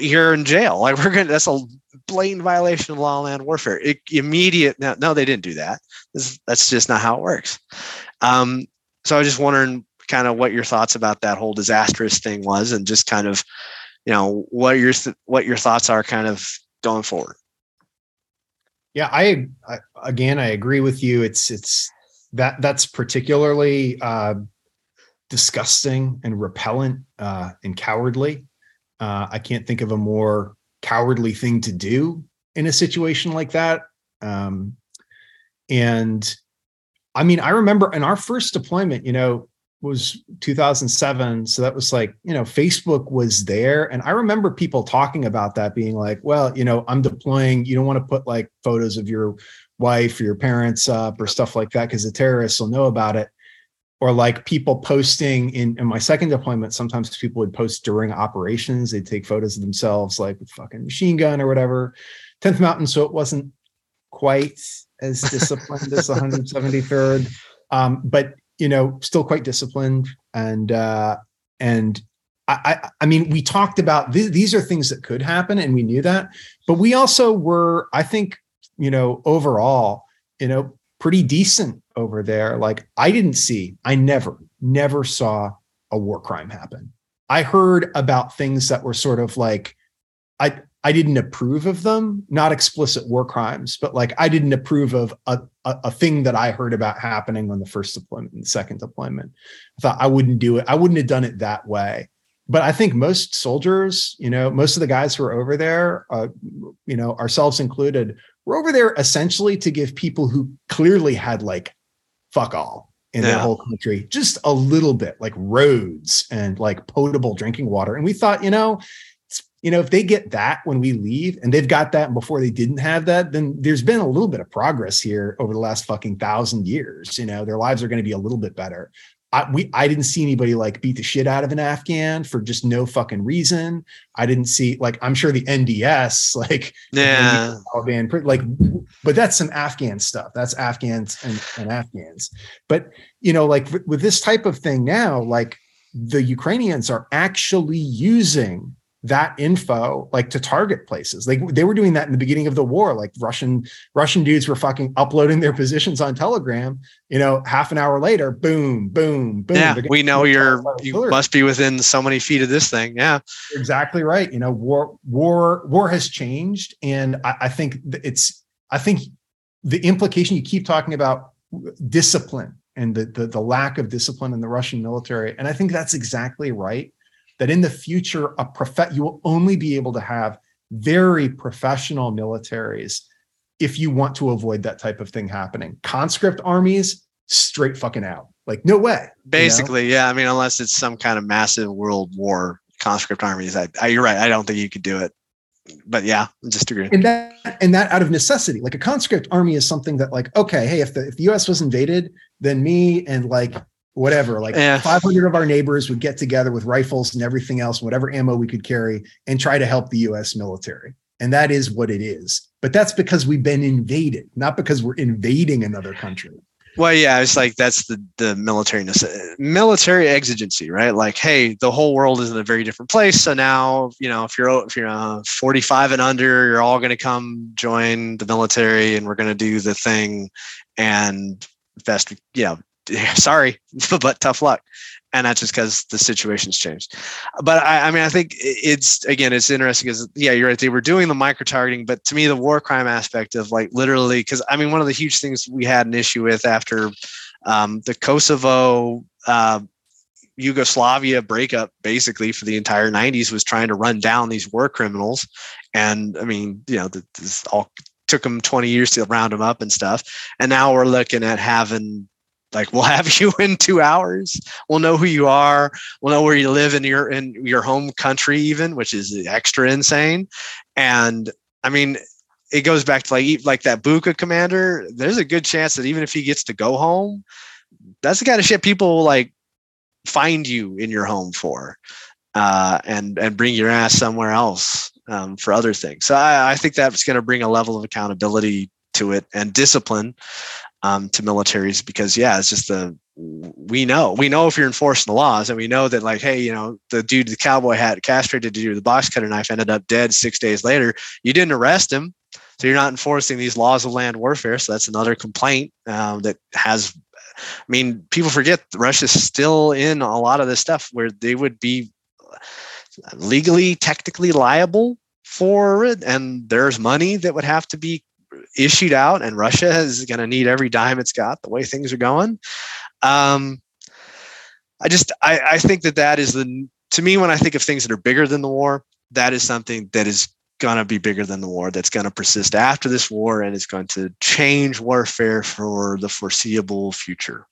you're in jail. Like we're gonna that's a blatant violation of law and land warfare. It, immediate no, no, they didn't do that. This, that's just not how it works. Um, so I was just wondering kind of what your thoughts about that whole disastrous thing was and just kind of, you know, what your th- what your thoughts are kind of going forward. Yeah, I, I again I agree with you. It's it's that that's particularly uh disgusting and repellent uh and cowardly uh, I can't think of a more cowardly thing to do in a situation like that. Um, and I mean, I remember in our first deployment, you know, was 2007. So that was like, you know, Facebook was there. And I remember people talking about that being like, well, you know, I'm deploying. You don't want to put like photos of your wife or your parents up or stuff like that because the terrorists will know about it or like people posting in, in my second deployment sometimes people would post during operations. They'd take photos of themselves like with fucking machine gun or whatever. 10th mountain so it wasn't quite as disciplined as the 173rd um, but you know still quite disciplined. And uh and I, I mean, we talked about th- these are things that could happen, and we knew that. But we also were, I think, you know, overall, you know, pretty decent over there. Like I didn't see, I never, never saw a war crime happen. I heard about things that were sort of like, I, I didn't approve of them, not explicit war crimes, but like I didn't approve of a, a, a, thing that I heard about happening on the first deployment and second deployment. I thought I wouldn't do it. I wouldn't have done it that way. But I think most soldiers, you know, most of the guys who are over there, uh, you know, ourselves included, we're over there essentially to give people who clearly had like fuck all in yeah. their whole country, just a little bit like roads and like potable drinking water. And we thought, you know, you know, if they get that when we leave and they've got that before they didn't have that, then there's been a little bit of progress here over the last fucking thousand years. You know, their lives are going to be a little bit better. I, we I didn't see anybody like beat the shit out of an Afghan for just no fucking reason. I didn't see like I'm sure the NDS like yeah Taliban like, but that's some Afghan stuff. That's Afghans and, and Afghans. But you know, like with this type of thing now, like the Ukrainians are actually using that info like to target places. Like they were doing that in the beginning of the war. Like russian russian dudes were fucking uploading their positions on telegram you know half an hour later boom boom boom. Yeah we know you're you must be within so many feet of this thing yeah. Exactly right you know war war war has changed and i, I think it's i think the implication you keep talking about discipline and the, the the lack of discipline in the russian military and i think that's exactly right that in the future, a prof- you will only be able to have very professional militaries if you want to avoid that type of thing happening. Conscript armies, straight fucking out. Like, no way. Basically, you know? yeah. I mean, unless it's some kind of massive world war conscript armies. I, I, you're right. I don't think you could do it. But yeah, I just agree. And that and that out of necessity, like a conscript army is something that, like, okay, hey, if the if the U.S. was invaded, then me and like whatever like yeah. 500 of our neighbors would get together with rifles and everything else whatever ammo we could carry and try to help the us military. And that is what it is. But that's because we've been invaded not because we're invading another country. Well yeah it's like that's the the military military exigency right? Like hey the whole world is in a very different place. So now you know if you're if you're uh, 45 and under you're all going to come join the military and we're going to do the thing and best you know sorry, but tough luck. And that's just because the situation's changed. But I, I, mean, I think it's again, it's interesting because yeah, you're right. They were doing the micro targeting, but to me, the war crime aspect of like literally, because I mean, one of the huge things we had an issue with after um, the Kosovo. Uh, Yugoslavia breakup basically for the entire 90s was trying to run down these war criminals. And I mean, you know, this all took them 20 years to round them up and stuff. And now we're looking at having like we'll have you in two hours. We'll know who you are. We'll know where you live in your in your home country even which is extra insane. And i mean it goes back to like like that Bucha commander there's a good chance that even if he gets to go home that's the kind of shit people like find you in your home for uh, and and bring your ass somewhere else um, for other things. So i, I think that's going to bring a level of accountability to it and discipline um, to militaries because yeah, it's just the we know we know if you're enforcing the laws and we know that like hey you know the dude the cowboy hat castrated dude with the box cutter knife ended up dead six days later. You didn't arrest him so you're not enforcing these laws of land warfare. So that's another complaint um, that has i mean people forget russia's still in a lot of this stuff where they would be legally technically liable for it and there's money that would have to be issued out, and Russia is going to need every dime it's got the way things are going. Um, I just I, I think that that is the to me when I think of things that are bigger than the war, that is something that is going to be bigger than the war that's going to persist after this war and is going to change warfare for the foreseeable future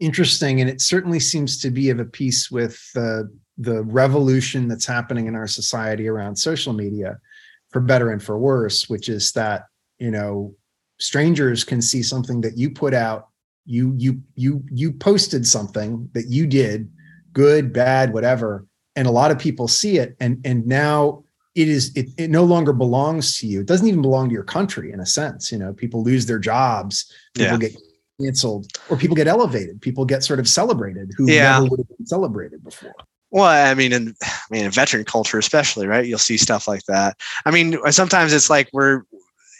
interesting and it certainly seems to be of a piece with uh, the revolution that's happening in our society around social media for better and for worse, which is that, you know, strangers can see something that you put out, you you you you posted something that you did, good, bad, whatever, and a lot of people see it and and now it is it, it no longer belongs to you. It doesn't even belong to your country in a sense, you know, people lose their jobs, people yeah. get canceled or people get elevated, people get sort of celebrated who yeah. never would have been celebrated before. Well, I mean, in I mean, in veteran culture, especially, right? You'll see stuff like that. I mean, sometimes it's like we're,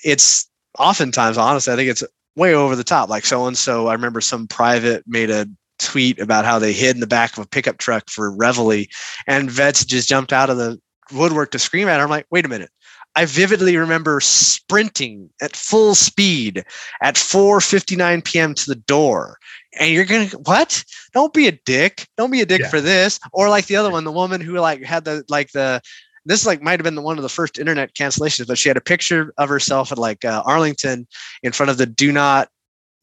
it's oftentimes, honestly, I think it's way over the top. Like so and so, I remember some private made a tweet about how they hid in the back of a pickup truck for reveille, and vets just jumped out of the woodwork to scream at her. I'm like, wait a minute. I vividly remember sprinting at full speed at 4:59 p.m. to the door and you're gonna what? Don't be a dick. Don't be a dick yeah. for this. Or like the other one the woman who like had the like the this like might have been the one of the first internet cancellations but she had a picture of herself at like uh, arlington in front of the do not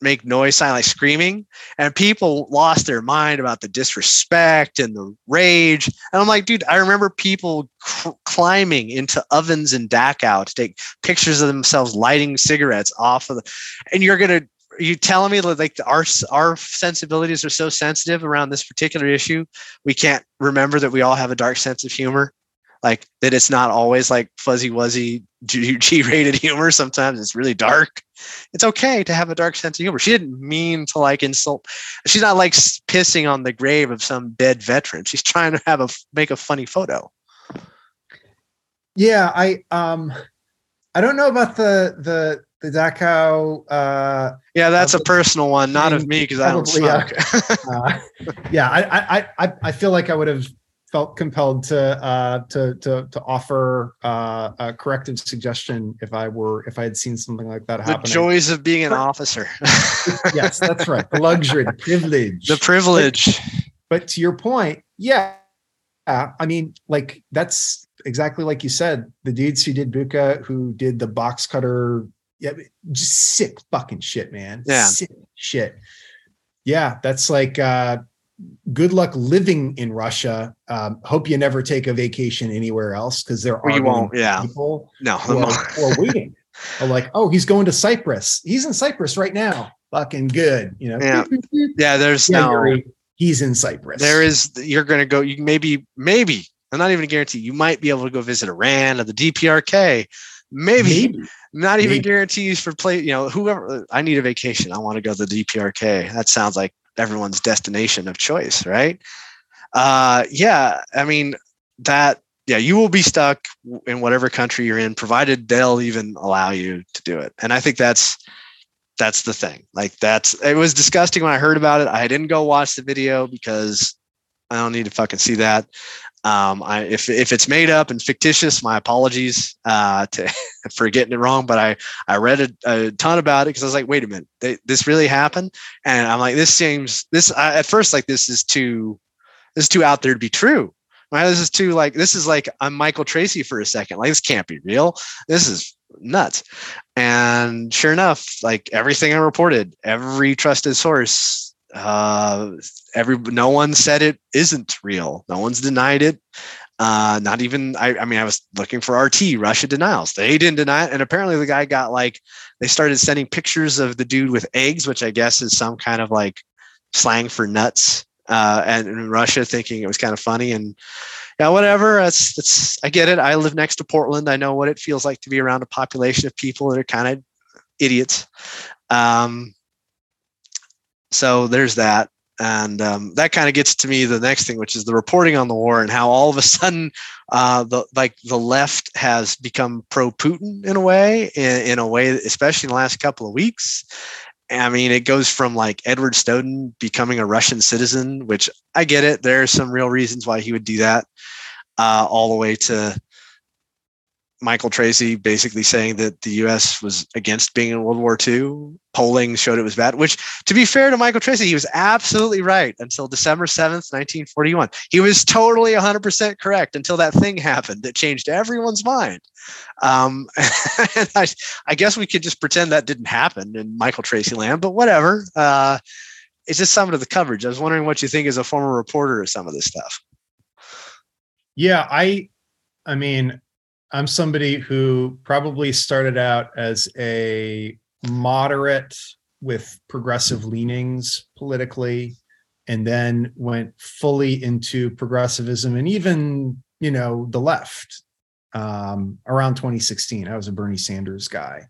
make noise sign like screaming. And people lost their mind about the disrespect and the rage. And i'm like dude i remember people cr- climbing into ovens and dachau to take pictures of themselves lighting cigarettes off of the and you're gonna are you telling me that like our our sensibilities are so sensitive around this particular issue we can't remember that we all have a dark sense of humor? Like that it's not always like fuzzy wuzzy G rated humor sometimes it's really dark? It's okay to have a dark sense of humor. She didn't mean to like insult she's not like pissing on the grave of some dead veteran. She's trying to have a make a funny photo. Yeah i um i don't know about the the the Dachau. Uh, yeah, that's a personal one, not of me because I don't smoke. uh, yeah, I, I, I, I feel like I would have felt compelled to uh, to to to offer uh, a corrective suggestion if I were if I had seen something like that happen. The joys of being an officer. yes, that's right. The luxury, the privilege, the privilege. But, but to your point, yeah, I mean, like that's exactly like you said. The dudes who did Bucha, who did the box cutter yeah, just sick fucking shit, man. Yeah. Sick shit. Yeah, that's like uh good luck living in Russia. Um, hope you never take a vacation anywhere else because there are you won't, yeah. people no, who are, who are waiting. are like, oh, he's going to Cyprus. He's in Cyprus right now. Fucking good, you know. Yeah, yeah. There's yeah, no. He's in Cyprus. There is. You're going to go. You maybe, maybe. I'm not even a guarantee. You might be able to go visit Iran or the DPRK. Maybe. maybe. Not even guarantees for play. You know, whoever. I need a vacation. I want to go to the DPRK. That sounds like everyone's destination of choice, right? Uh, yeah. I mean that. Yeah, you will be stuck in whatever country you're in, provided they'll even allow you to do it. And I think that's that's the thing. Like that's it was disgusting when I heard about it. I didn't go watch the video because I don't need to fucking see that. Um, I, if if it's made up and fictitious, my apologies uh, to, for getting it wrong. But I I read a, a ton about it because I was like, wait a minute, they, this really happened, and I'm like, this seems this I, at first like this is too this is too out there to be true. Right? This is too like this is like I'm Michael Tracey for a second. Like this can't be real. This is nuts. And sure enough, like everything I reported, every trusted source, uh, every no one said it isn't real. No one's denied it. Uh, not even I, I mean, I was looking for RT Russia denials. They didn't deny it, and apparently the guy got like they started sending pictures of the dude with eggs, which I guess is some kind of like slang for nuts. Uh, and in Russia, thinking it was kind of funny, and yeah, whatever. That's that's I get it. I live next to Portland. I know what it feels like to be around a population of people that are kind of idiots. Um, so there's that. And um, that kind of gets to me the next thing which is the reporting on the war and how all of a sudden uh, the like the left has become pro putin in a way in, in, a way especially in the last couple of weeks. I mean it goes from like edward snowden becoming a russian citizen which i get it. There are some real reasons why he would do that uh, all the way to Michael Tracey basically saying that the U.S. was against being in World War II. Polling showed it was bad. Which, to be fair to Michael Tracey, he was absolutely right until December seventh, nineteen forty-one. He was totally one hundred percent correct until that thing happened that changed everyone's mind. Um, and I, I, guess we could just pretend that didn't happen in Michael Tracey land, but whatever. Uh, it's just some of the coverage. I was wondering what you think as a former reporter of some of this stuff. Yeah, I, I mean, I'm somebody who probably started out as a moderate with progressive leanings politically and then went fully into progressivism and even you know the left um, around 2016 i was a bernie sanders guy.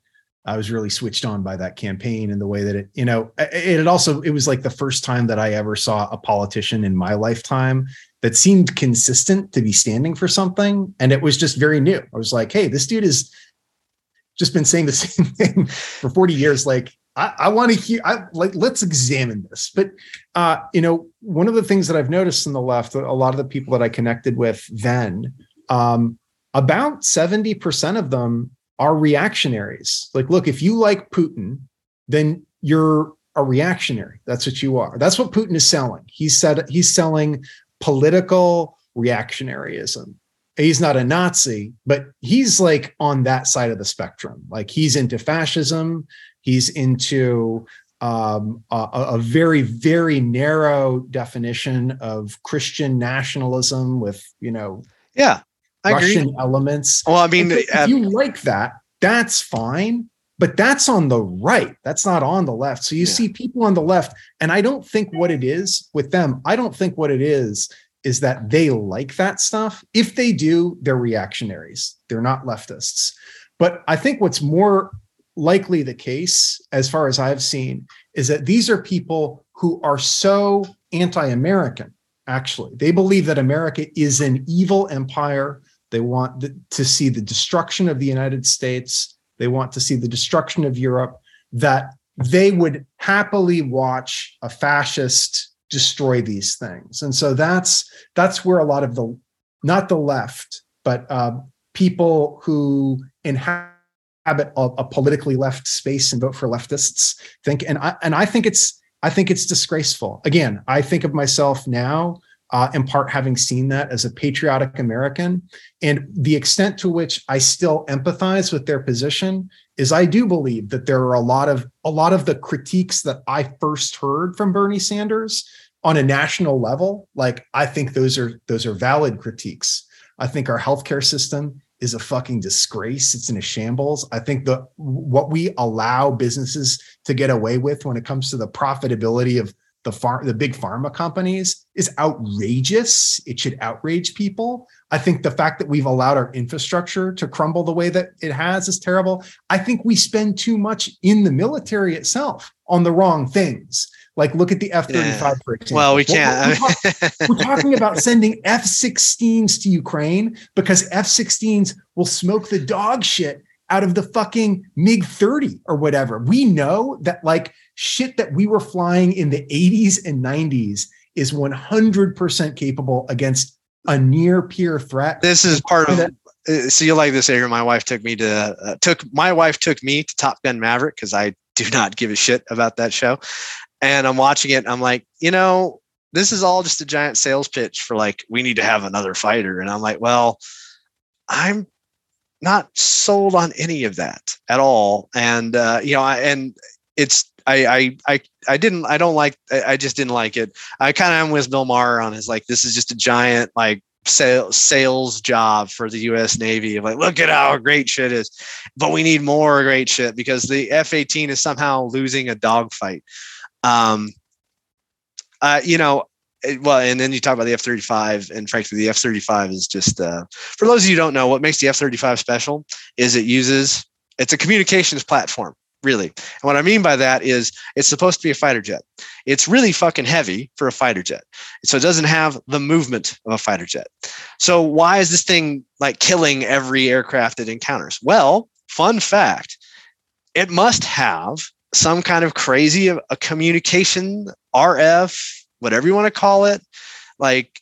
I was really switched on by that campaign and the way that it you know it, it also it was like the first time that i ever saw a politician in my lifetime that seemed consistent to be standing for something. And it was just very new. I was like, hey, this dude has just been saying the same thing for 40 years. Like, I, I want to hear, I like, let's examine this. But, uh, you know, one of the things that I've noticed in the left, a lot of the people that I connected with then, um, about 70% of them are reactionaries. Like, look, if you like Putin, then you're a reactionary. That's what you are. That's what Putin is selling. He said he's selling political reactionaryism. He's not a Nazi, but he's like on that side of the spectrum. Like he's into fascism, he's into um, a, a, very, very narrow definition of Christian nationalism with, you know, yeah, I Russian agree. elements. Well, I mean, if, uh, you like that, that's fine but that's on the right. That's not on the left. So you yeah. see people on the left and i don't think what it is with them i don't think what it is is that they like that stuff. If they do they're reactionaries. They're not leftists. But i think what's more likely the case as far as i've seen is that these are people who are so anti-american actually. They believe that america is an evil empire. They want to see the destruction of the united states they want to see the destruction of Europe, that they would happily watch a fascist destroy these things. And so that's that's where a lot of the not the left, but uh, people who inhabit a, a, politically left space and vote for leftists think. And I and I think it's I think it's disgraceful. Again, I think of myself now uh, in part having seen that as a patriotic American. And the extent to which I still empathize with their position is I do believe that there are a lot of a lot of the critiques that I first heard from Bernie Sanders on a national level. Like I think those are those are valid critiques. I think our healthcare system is a fucking disgrace. It's in a shambles. I think the what we allow businesses to get away with when it comes to the profitability of the far the big pharma companies is outrageous. It should outrage people. I think the fact that we've allowed our infrastructure to crumble the way that it has is terrible. I think we spend too much in the military itself on the wrong things. Like look at the F 35, yeah. for example. Well, we can't. We're, we're, we're talking about sending F 16s to Ukraine because F 16s will smoke the dog shit out of the fucking MiG 30 or whatever. We know that like shit that we were flying in the 80s and 90s is 100% capable against a near peer threat. This is part of uh, so you like this area my wife took me to uh, took my wife took me to top gun maverick because i do not give a shit about that show and i'm watching it i'm like you know this is all just a giant sales pitch for like we need to have another fighter and i'm like well i'm not sold on any of that at all and uh, you know I, and it's I, I I I didn't I don't like I just didn't like it. I kind of am with Bill Maher on his like this is just a giant like sales sales job for the U.S. Navy. Like look at how great shit is, but we need more great shit because the F-18 is somehow losing a dogfight. Um, uh, you know, well, and then you talk about the F 35, and frankly, the F 35 is just, uh, for those of you who don't know, what makes the F 35 special is it uses, it's a communications platform, really. And what I mean by that is it's supposed to be a fighter jet. It's really fucking heavy for a fighter jet. So it doesn't have the movement of a fighter jet. So why is this thing like killing every aircraft it encounters? Well, fun fact it must have some kind of crazy a communication RF, whatever you want to call it, like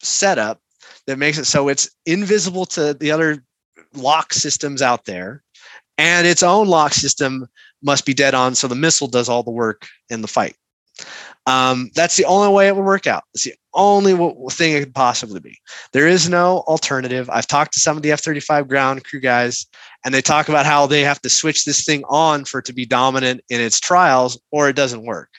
setup that makes it so it's invisible to the other lock systems out there. And its own lock system must be dead on. So the missile does all the work in the fight. Um, that's the only way it would work out. It's the only thing it could possibly be. There is no alternative. I've talked to some of the F 35 ground crew guys, and they talk about how they have to switch this thing on for it to be dominant in its trials, or it doesn't work.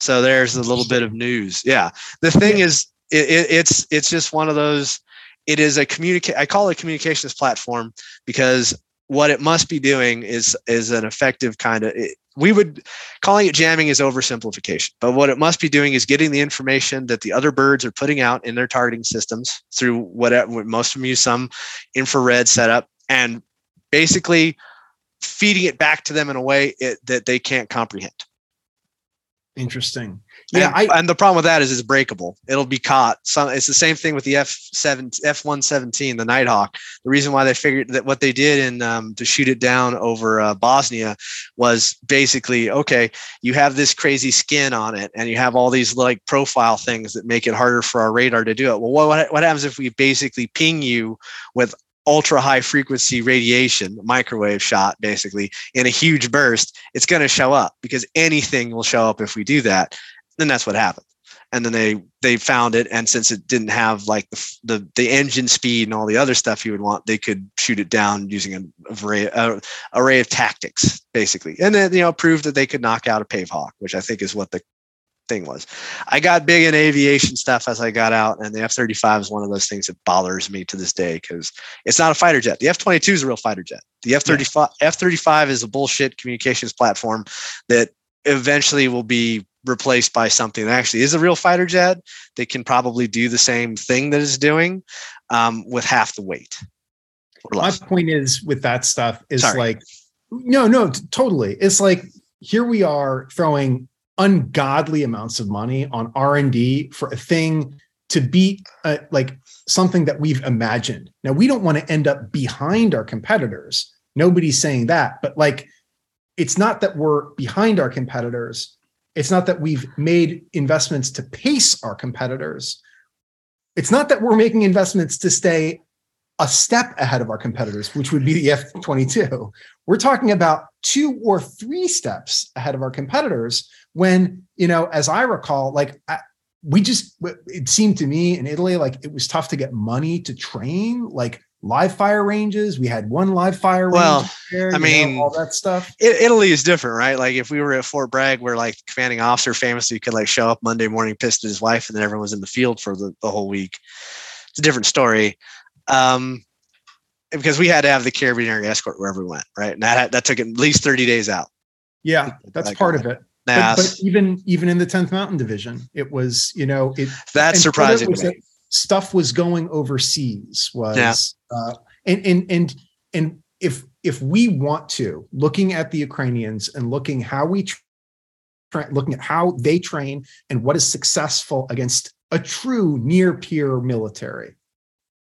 So there's a little bit of news. Yeah. The thing is, it, it, it's it's just one of those. It is a communicate. I call it a communications platform because what it must be doing is is an effective kind of we would calling it jamming is oversimplification but what it must be doing is getting the information that the other birds are putting out in their targeting systems through whatever most of them use some infrared setup and basically feeding it back to them in a way it, that they can't comprehend Interesting. Yeah, and, I, and, the problem with that is it's breakable. It'll be caught. Some it's the same thing with the F seven F one seventeen, the Nighthawk. The reason why they figured that what they did in um, to shoot it down over uh, Bosnia was basically okay. You have this crazy skin on it, and you have all these like profile things that make it harder for our radar to do it. Well, what what happens if we basically ping you with ultra high frequency radiation, microwave shot basically in a huge burst, it's going to show up because anything will show up if we do that. Then that's what happened. And then they they found it, and since it didn't have like the the, the engine speed and all the other stuff you would want, they could shoot it down using an array array of tactics, basically. And then you know proved that they could knock out a pave hawk, which I think is what the thing was. I got big in aviation stuff as I got out, and the F 35 is one of those things that bothers me to this day because it's not a fighter jet. The F 22 is a real fighter jet. The F 35 F 35 is a bullshit communications platform that eventually will be replaced by something that actually is a real fighter jet that can probably do the same thing that it's doing um, with half the weight. My point is with that stuff is Sorry. like, no, no, t- totally. It's like here we are throwing ungodly amounts of money on r&d for a thing to beat uh, like something that we've imagined. Now we don't want to end up behind our competitors. Nobody's saying that but like it's not that we're behind our competitors. It's not that we've made investments to pace our competitors. It's not that we're making investments to stay a step ahead of our competitors, which would be the F 22. We're talking about two or three steps ahead of our competitors when, you know, as I recall, like I, we just, it seemed to me in Italy, like it was tough to get money to train, like live fire ranges. We had one live fire well, there, I mean, know, all that stuff. Italy is different, right? Like if we were at Fort Bragg, where like commanding officer famously could like show up Monday morning, pissed at his wife, and then everyone was in the field for the, the whole week. It's a different story um, because we had to have the Carabinieri escort wherever we went, right? And that that took at least thirty days out. Yeah, that's part of it. But, but, even even in the 10th Mountain Division, it was you know it. That's surprising. Was that stuff was going overseas. Was yeah. uh, and and and and if if we want to looking at the Ukrainians and looking how we tra- looking at how they train and what is successful against a true near peer military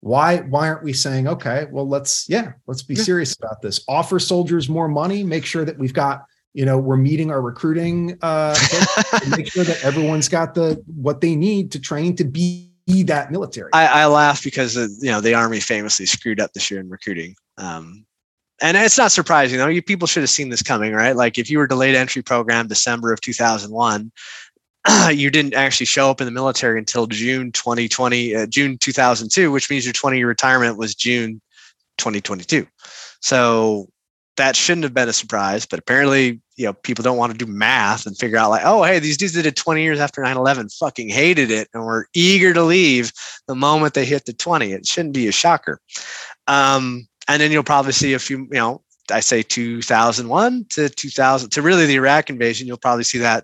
why why aren't we saying okay well let's yeah let's be yeah. serious about this offer soldiers more money make sure that we've got you know we're meeting our recruiting uh make sure that everyone's got the what they need to train to be that military. I, I laugh because uh, you know the army famously screwed up this year in recruiting um and it's not surprising though. You people should have seen this coming right? Like if you were delayed entry program december of 2001 you didn't actually show up in the military until June 2020, uh, June 2002, which means your 20 year retirement was June 2022. So that shouldn't have been a surprise, but apparently, you know, people don't want to do math and figure out like, oh, hey, these dudes that did 20 years after 9-11 fucking hated it and were eager to leave the moment they hit the 20. It shouldn't be a shocker. Um, and then you'll probably see a few, you know, I say 2001 to 2000 to really the Iraq invasion, you'll probably see that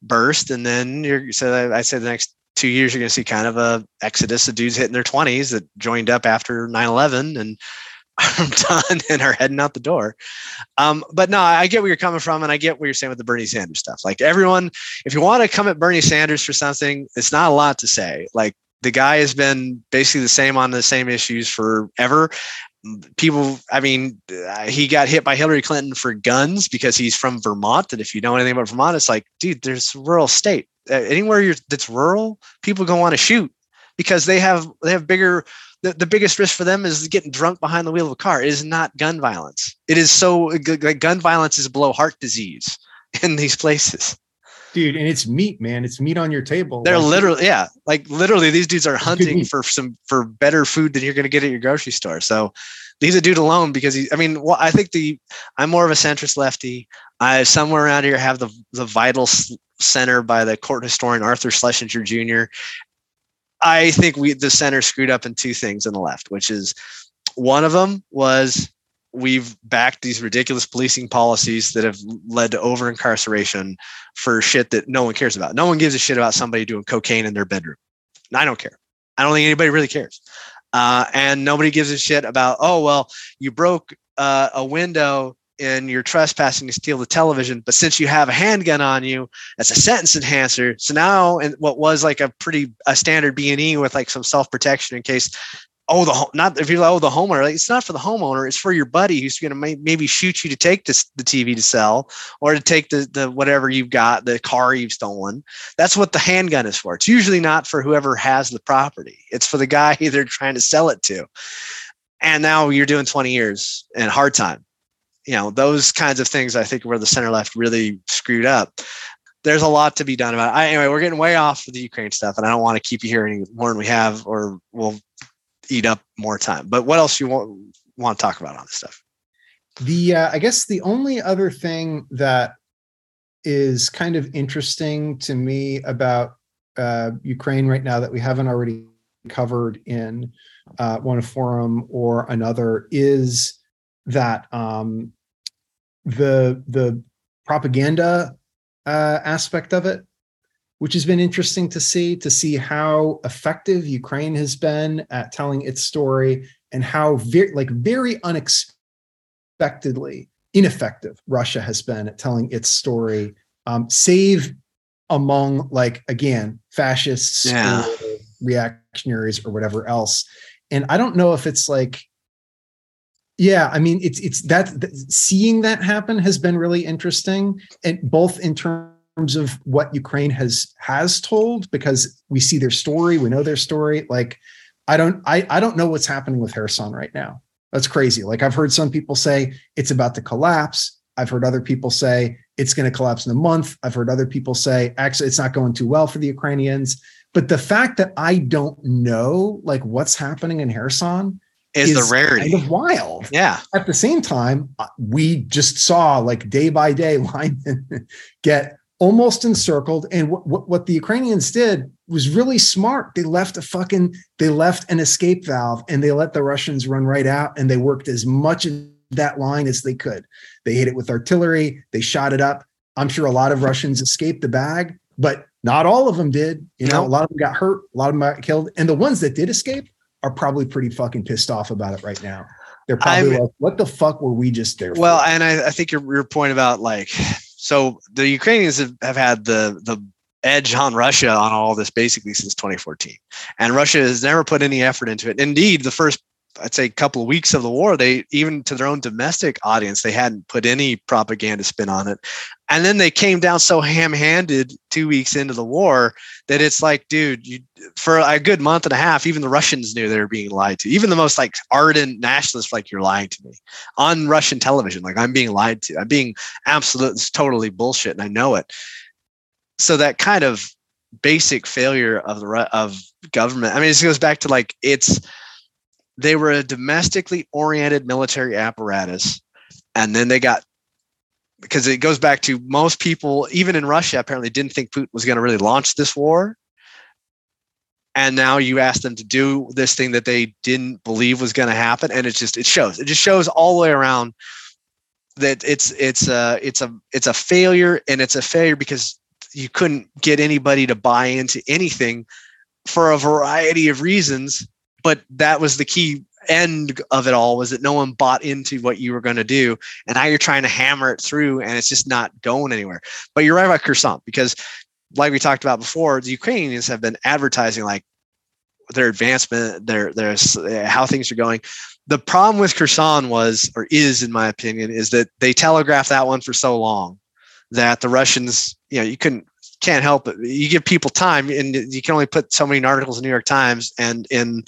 burst. And then you're, so I say the next two years, you're going to see kind of a exodus of dudes hitting their 20s that joined up after 9 11 and I'm done and are heading out the door. Um, but no, I get where you're coming from, and I get what you're saying with the Bernie Sanders stuff. Like everyone, if you want to come at Bernie Sanders for something, it's not a lot to say. Like the guy has been basically the same on the same issues forever. People, I mean, uh, he got hit by Hillary Clinton for guns because he's from Vermont, and if you know anything about Vermont, it's like, dude, there's a rural state. Uh, anywhere that's rural, people gonna want to shoot because they have they have bigger the, the biggest risk for them is getting drunk behind the wheel of a car. It is not gun violence. It is so like gun violence is below heart disease in these places. Dude, and it's meat, man. It's meat on your table. They're like, literally, yeah, like literally, these dudes are hunting for some for better food than you're going to get at your grocery store. So leave the dude alone because he. I mean, well, I think the I'm more of a centrist lefty. I somewhere around here have the the vital center by the court historian Arthur Schlesinger Jr. I think we the center screwed up in two things on the left, which is one of them was we've backed these ridiculous policing policies that have led to over incarceration for shit that no one cares about. No one gives a shit about somebody doing cocaine in their bedroom. I don't care. I don't think anybody really cares. Uh, and nobody gives a shit about, oh, well, you broke uh, a window and you're trespassing to steal the television. But since you have a handgun on you, that's a sentence enhancer. So now, and what was like a pretty a standard B and E with like some self protection in case. Oh, the not if you're like, oh the homeowner, like, it's not for the homeowner. It's for your buddy who's going to may, maybe shoot you to take this the TV to sell or to take the the whatever you've got, the car you've stolen. That's what the handgun is for. It's usually not for whoever has the property. It's for the guy they're trying to sell it to. And now you're doing 20 years in hard time you know those kinds of things i think where the center left really screwed up. There's a lot to be done about it. I, anyway we're getting way off of the ukraine stuff and i don't want to keep you here any more than we have or we'll eat up more time. But what else you want want to talk about on this stuff? The uh, i guess the only other thing that is kind of interesting to me about uh, ukraine right now that we haven't already covered in uh, one forum or another is that um, the the propaganda uh, aspect of it, which has been interesting to see to see how effective Ukraine has been at telling its story and how very like very unexpectedly ineffective Russia has been at telling its story, um, save among like again fascists yeah. or reactionaries or whatever else. And I don't know if it's like yeah, I mean, it's it's that, seeing that happen has been really interesting, and both in terms of what Ukraine has has told, because we see their story, we know their story. Like, I don't I I don't know what's happening with Kherson right now. That's crazy. Like I've heard some people say it's about to collapse. I've heard other people say it's going to collapse in a month. I've heard other people say actually it's not going too well for the Ukrainians. But the fact that I don't know like what's happening in Kherson is, is the rarity. Kind of wild. Yeah. At the same time, uh, we just saw like day by day Lyman get almost encircled. And what, what, what the Ukrainians did was really smart. They left a fucking, they left an escape valve and they let the Russians run right out and they worked as much of that line as they could. They hit it with artillery, they shot it up. I'm sure a lot of Russians escaped the bag, but not all of them did. You know, a lot of them got hurt, a lot of them got killed. And the ones that did escape, are probably pretty fucking pissed off about it right now. They're probably I'm, like, "What the fuck were we just there?" For? Well, for? and I, I, think your your point about like, so the Ukrainians have, have had the the edge on Russia on all this basically since 2014, and Russia has never put any effort into it. Indeed, the first I'd say a couple of weeks of the war, they even to their own domestic audience, they hadn't put any propaganda spin on it. And then they came down so ham-handed two weeks into the war that it's like, dude, you, for a good month and a half, even the Russians knew they were being lied to. Even the most like ardent nationalists, like you're lying to me on Russian television. Like I'm being lied to. I'm being absolutely totally bullshit, and I know it. so that kind of basic failure of the of government. I mean, this goes back to like it's they were a domestically oriented military apparatus, and then they got because it goes back to most people, even in Russia, apparently didn't think Putin was going to really launch this war. And now you ask them to do this thing that they didn't believe was going to happen, and it just it shows. It just shows all the way around that it's it's a it's a it's a failure, and it's a failure because you couldn't get anybody to buy into anything for a variety of reasons but that was the key end of it all was that no one bought into what you were going to do. And now you're trying to hammer it through and it's just not going anywhere. But you're right about Kherson because like we talked about before the Ukrainians have been advertising like their advancement their their how things are going. The problem with Kherson was or is in my opinion is that they telegraphed that one for so long that the Russians, you know, you couldn't can't help it. You give people time, and you can only put so many articles in the New York Times and in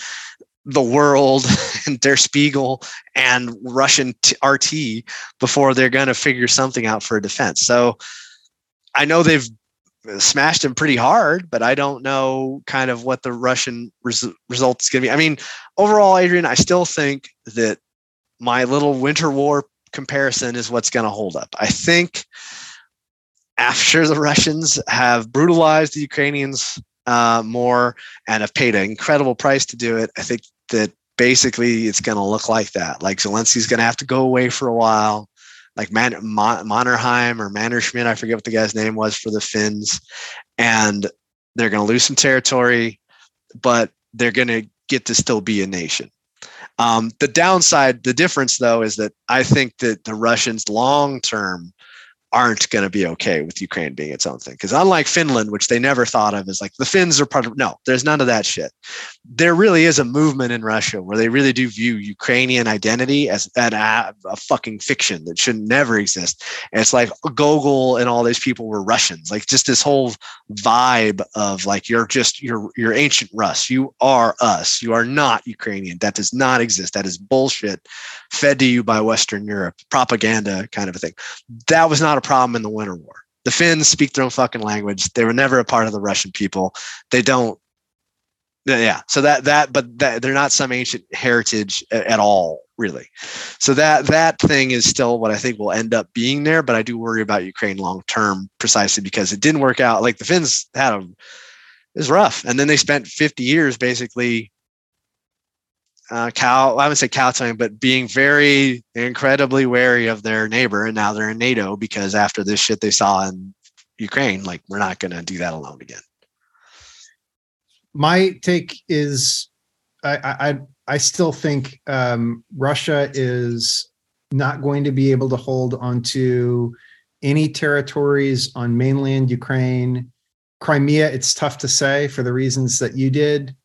the World and Der Spiegel and Russian RT before they're going to figure something out for a defense. So I know they've smashed him pretty hard, but I don't know kind of what the Russian res- result is going to be. I mean, overall, Adrian, I still think that my little winter war comparison is what's going to hold up. I think after the Russians have brutalized the Ukrainians uh, more and have paid an incredible price to do it, I think that basically it's going to look like that. Like Zelensky's going to have to go away for a while. Like Man- Mannerheim or Mannerschmidt, I forget what the guy's name was for the Finns, and they're going to lose some territory, but they're going to get to still be a nation. Um, the downside, the difference though, is that I think that the Russians long term aren't going to be okay with Ukraine being its own thing. Because unlike Finland, which they never thought of as like the Finns are part of, no, there's none of that shit. There really is a movement in Russia where they really do view Ukrainian identity as an, a, a fucking fiction that should never exist. And it's like Gogol and all these people were Russians. Like just this whole vibe of like you're just you're you're ancient Rus. You are us. You are not Ukrainian. That does not exist. That is bullshit fed to you by Western Europe, propaganda kind of a thing. That was not a problem in the Winter War. The Finns speak their own fucking language. They were never a part of the Russian people. They don't. Yeah. So that that, but that, they're not some ancient heritage at, at all, really. So that that thing is still what I think will end up being there. But I do worry about Ukraine long term, precisely because it didn't work out. Like the Finns had a, was rough, and then they spent 50 years basically uh, cow, I would say kowtowing, but being very incredibly wary of their neighbor. And now they're in NATO because after this shit they saw in Ukraine, like we're not going to do that alone again. My take is, I I, I still think um, Russia is not going to be able to hold onto any territories on mainland Ukraine. Crimea, it's tough to say for the reasons that you did,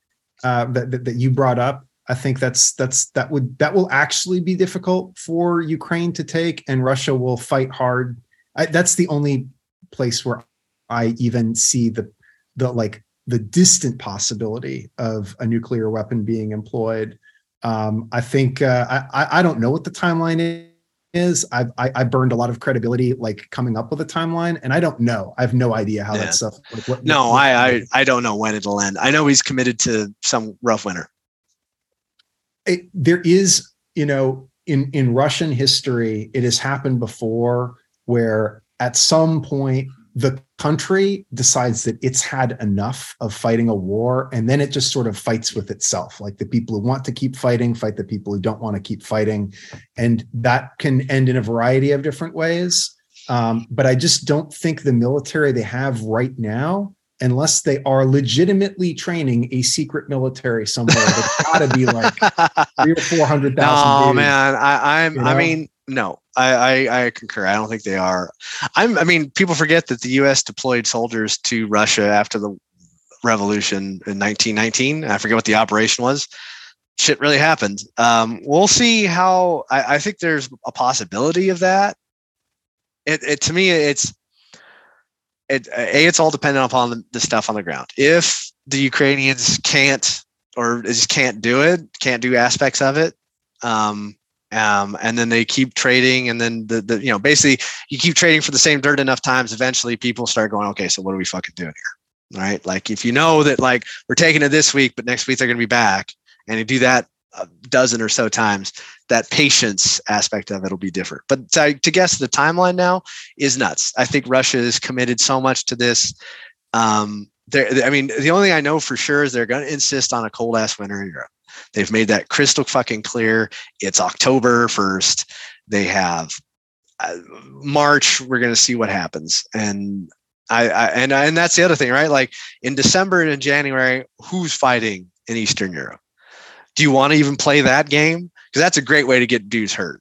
uh, that, that, that you brought up. I think that's that's that would that will actually be difficult for Ukraine to take, and Russia will fight hard. I, that's the only place where I even see the the like the distant possibility of a nuclear weapon being employed. Um, I think uh, I I don't know what the timeline is. I've I, I, burned a lot of credibility like coming up with a timeline, and I don't know. I have no idea how yeah. that stuff. Like, what, no, what, I, I I don't know when it'll end. I know he's committed to some rough winter it, there is, you know, in in Russian history, it has happened before where at some point the country decides that it's had enough of fighting a war and then it just sort of fights with itself. Like the people who want to keep fighting fight the people who don't want to keep fighting. And that can end in a variety of different ways. Um, but i just don't think the military they have right now unless they are legitimately training a secret military somewhere. It's got to be like three or four hundred thousand. Oh man, I, I'm. You know? I mean, no, I, I, I concur. I don't think they are. I'm. I mean, people forget that the U.S. deployed soldiers to Russia after the revolution in 1919. I forget what the operation was. Shit really happened. Um, we'll see how. I, I think there's a possibility of that. It, it to me, it's it, a it's all dependent upon the, stuff on the ground. If the Ukrainians can't or just can't do it, can't do aspects of it, um, um, and then they keep trading and then the, the you know basically you keep trading for the same dirt enough times eventually people start going okay so what are we fucking doing here right like if you know that like we're taking it this week but next week they're going to be back and you do that a dozen or so times that patience aspect of it will be different but to, to guess the timeline now is nuts i think russia is committed so much to this um, I mean, the only thing I know for sure is they're going to insist on a cold ass winter in Europe. They've made that crystal fucking clear. It's October 1st. They have uh, March. We're going to see what happens. And I, I, and and that's the other thing, right? Like in December and in January, who's fighting in Eastern Europe? Do you want to even play that game? Because that's a great way to get dudes hurt.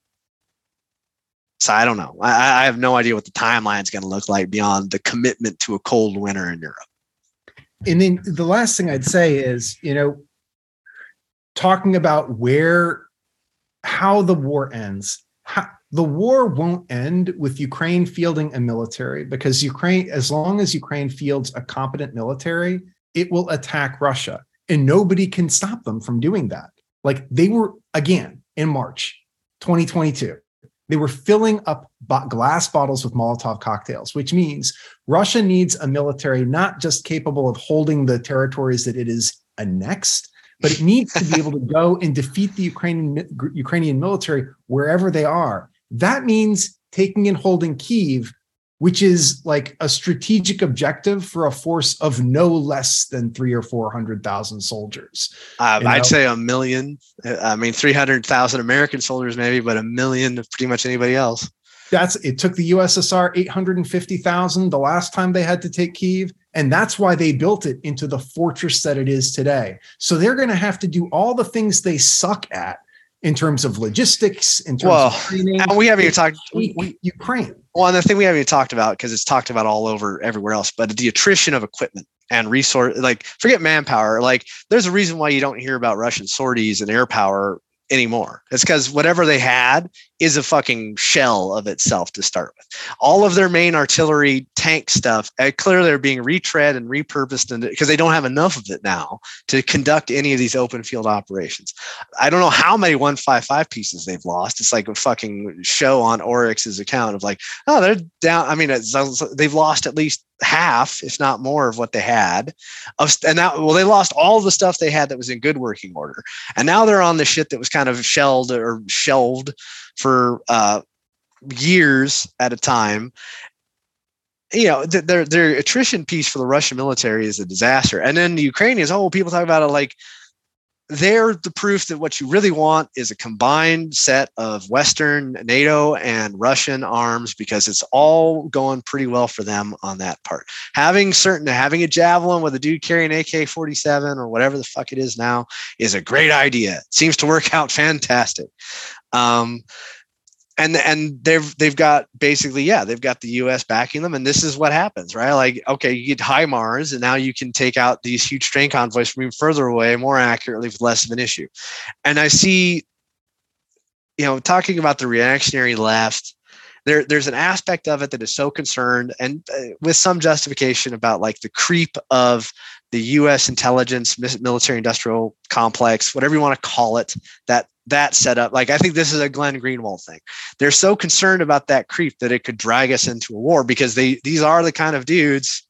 So I don't know. I, I have no idea what the timeline is going to look like beyond the commitment to a cold winter in Europe. And then the last thing I'd say is, you know, talking about where how the war ends how, the war won't end with ukraine fielding a military because ukraine as long as ukraine fields a competent military it will attack russia and nobody can stop them from doing that like they were again in march 2022 they were filling up glass bottles with Molotov cocktails, which means Russia needs a military not just capable of holding the territories that it is annexed, but it needs to be able to go and defeat the Ukrainian Ukrainian military wherever they are. That means taking and holding Kiev, which is like a strategic objective for a force of no less than three or four hundred thousand soldiers. Uh, I'd say a million. I mean, three hundred thousand American soldiers, maybe, but a million of pretty much anybody else. That's it. Took the USSR eight hundred and fifty thousand the last time they had to take Kiev. And that's why they built it into the fortress that it is today. So they're going to have to do all the things they suck at in terms of logistics, in terms well, of training. And we haven't even talked we, Ukraine. Well, and the thing we haven't even talked about because it's talked about all over everywhere else, but the attrition of equipment and resource like forget manpower. Like there's a reason why you don't hear about Russian sorties and air power anymore. It's because whatever they had is a fucking shell of itself to start with. All of their main artillery tank stuff, uh, clearly they're being retread and repurposed because they don't have enough of it now to conduct any of these open field operations. I don't know how many 155 pieces they've lost. It's like a fucking show on Oryx's account of like, oh, they're down. I mean, they've lost at least half, if not more, of what they had. Of, And now, well, they lost all the stuff they had that was in good working order, and now they're on the shit that was kind of shelled or shelved for uh, years at a time. You know, their their attrition piece for the Russian military is a disaster, and then the Ukrainians. Oh, people talk about it like they're the proof that what you really want is a combined set of Western, NATO, and Russian arms because it's all going pretty well for them on that part. Having certain having a javelin with a dude carrying AK 47 or whatever the fuck it is now is a great idea. It seems to work out fantastic. Um, and and they've they've got basically yeah they've got the U.S. backing them, and this is what happens, right? Like okay, you get HIMARS, and now you can take out these huge train convoys from even further away, more accurately, with less of an issue. And I see, you know, talking about the reactionary left, there there's an aspect of it that is so concerned and uh, with some justification about like the creep of the U.S. intelligence military industrial complex, whatever you want to call it, that that setup. Like I think this is a Glenn Greenwald thing. They're so concerned about that creep that it could drag us into a war because they these are the kind of dudes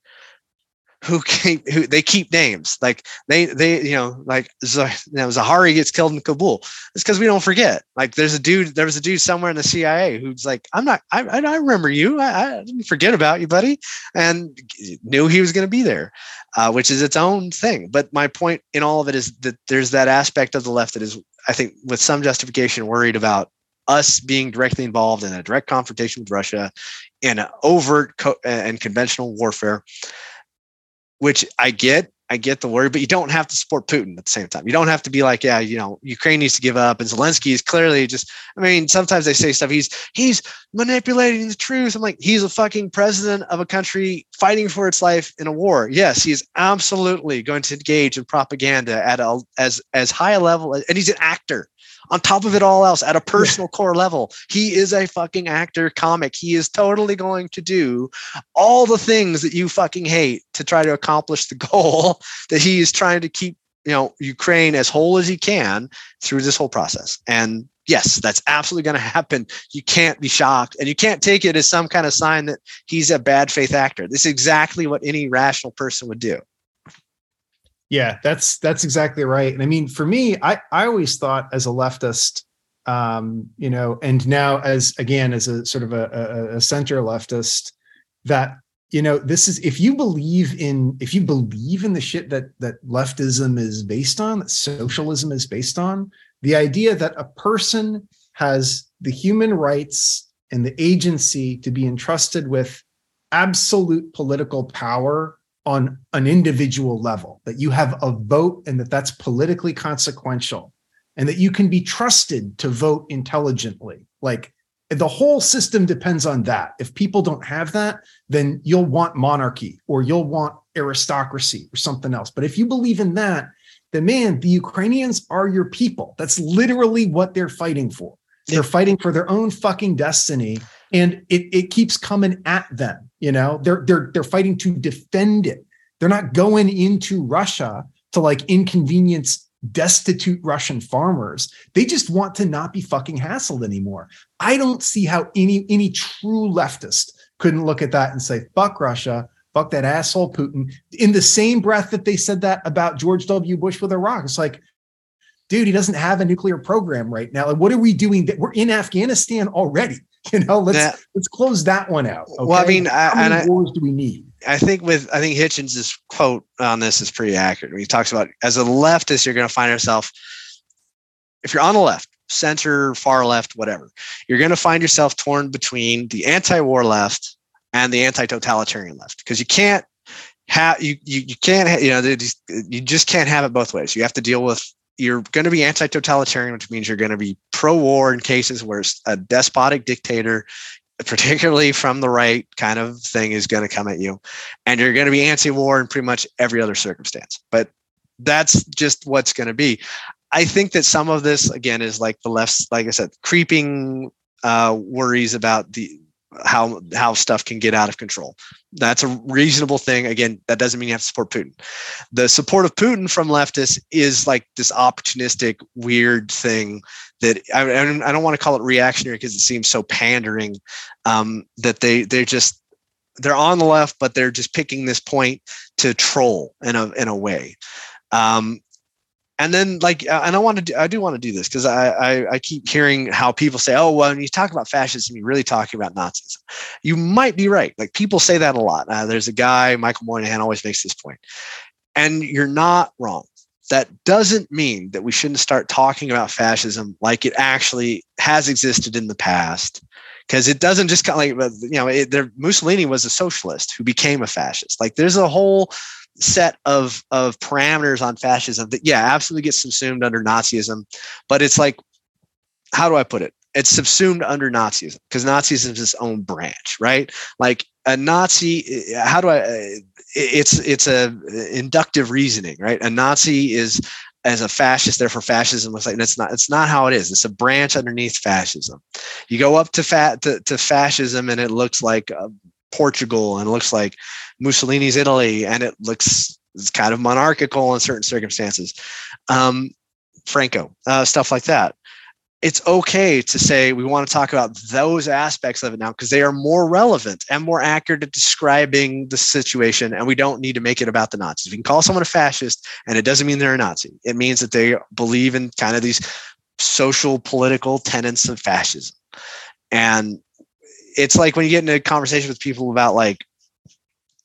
who keep who they keep names like they they you know like you know, Zawahiri gets killed in Kabul. It's because we don't forget. Like there's a dude there was a dude somewhere in the CIA who's like I'm not I I remember you I, I didn't forget about you buddy and knew he was going to be there, uh, which is its own thing. But my point in all of it is that there's that aspect of the left that is I think with some justification worried about us being directly involved in a direct confrontation with Russia in overt co- and conventional warfare which I get. I get the worry, but you don't have to support Putin at the same time. You don't have to be like, yeah, you know, Ukraine needs to give up, and Zelensky is clearly just. I mean, sometimes they say stuff. He's he's manipulating the truth. I'm like, he's a fucking president of a country fighting for its life in a war. Yes, he is absolutely going to engage in propaganda at a as as high a level, and he's an actor on top of it all else at a personal core level he is a fucking actor comic he is totally going to do all the things that you fucking hate to try to accomplish the goal that he is trying to keep you know Ukraine as whole as he can through this whole process. And yes, that's absolutely going to happen. You can't be shocked, and you can't take it as some kind of sign that he's a bad faith actor. This is exactly what any rational person would do. Yeah, that's that's exactly right. And I mean, for me, I I always thought as a leftist, um, you know, and now as again as a sort of a, a, a center leftist, that you know this is if you believe in if you believe in the shit that that leftism is based on, that socialism is based on, the idea that a person has the human rights and the agency to be entrusted with absolute political power on an individual level, that you have a vote and that that's politically consequential, and that you can be trusted to vote intelligently. Like the whole system depends on that. If people don't have that, then you'll want monarchy or you'll want aristocracy or something else. But if you believe in that, then man, the Ukrainians are your people. That's literally what they're fighting for. They're fighting for their own fucking destiny and it, it keeps coming at them you know? They're they're they're fighting to defend it. They're not going into russia to like inconvenience destitute russian farmers. They just want to not be fucking hassled anymore. I don't see how any any true leftist couldn't look at that and say fuck russia fuck that asshole putin. In the same breath that they said that about george w. Bush with iraq it's like dude he doesn't have a nuclear program right now. Like what are we doing? We're in afghanistan already You know, let's yeah. let's close that one out. Okay? Well, I mean, how many I, wars do we need? I think with I think Hitchens' quote on this is pretty accurate. He talks about as a leftist, you're going to find yourself if you're on the left, center, far left, whatever, you're going to find yourself torn between the anti-war left and the anti-totalitarian left because you can't have you you, you can't ha- you know you just can't have it both ways. You have to deal with you're going to be anti-totalitarian, which means you're going to be pro-war in cases where a despotic dictator, particularly from the right kind of thing, is going to come at you, and you're going to be anti-war in pretty much every other circumstance. But that's just what's going to be. I think that some of this, again, is like the left, like I said, creeping uh, worries about the how how stuff can get out of control. That's a reasonable thing. Again, that doesn't mean you have to support Putin. The support of Putin from leftists is like this opportunistic, weird thing that I, I don't want to call it reactionary because it seems so pandering. Um, that they they're just they're on the left, but they're just picking this point to troll in a in a way. Um, and then like uh, and i want to do, i do want to do this because I, I, I keep hearing how people say oh well when you talk about fascism you're really talking about nazism. You might be right. Like people say that a lot. Uh, there's a guy michael moynihan always makes this point. And you're not wrong. That doesn't mean that we shouldn't start talking about fascism like it actually has existed in the past. Because it doesn't just kind of like you know it, there, mussolini was a socialist who became a fascist. Like there's a whole set of of parameters on fascism that yeah absolutely gets subsumed under nazism but it's like how do i put it? It's subsumed under nazism because nazism is its own branch right? Like a nazi eh, how do eh, i it's it's a eh, inductive reasoning right? A nazi is as a fascist therefore fascism looks like and it's not it's not how it is. It's a branch underneath fascism. You go up to fat to, to fascism and it looks like uh, portugal and it looks like Mussolini's Italy, and it looks kind of monarchical in certain circumstances. Um, Franco, uh, stuff like that. It's okay to say we want to talk about those aspects of it now because they are more relevant and more accurate at describing the situation, and we don't need to make it about the Nazis. We can call someone a fascist, and it doesn't mean they're a Nazi. It means that they believe in kind of these social political tenets of fascism. And it's like when you get into a conversation with people about like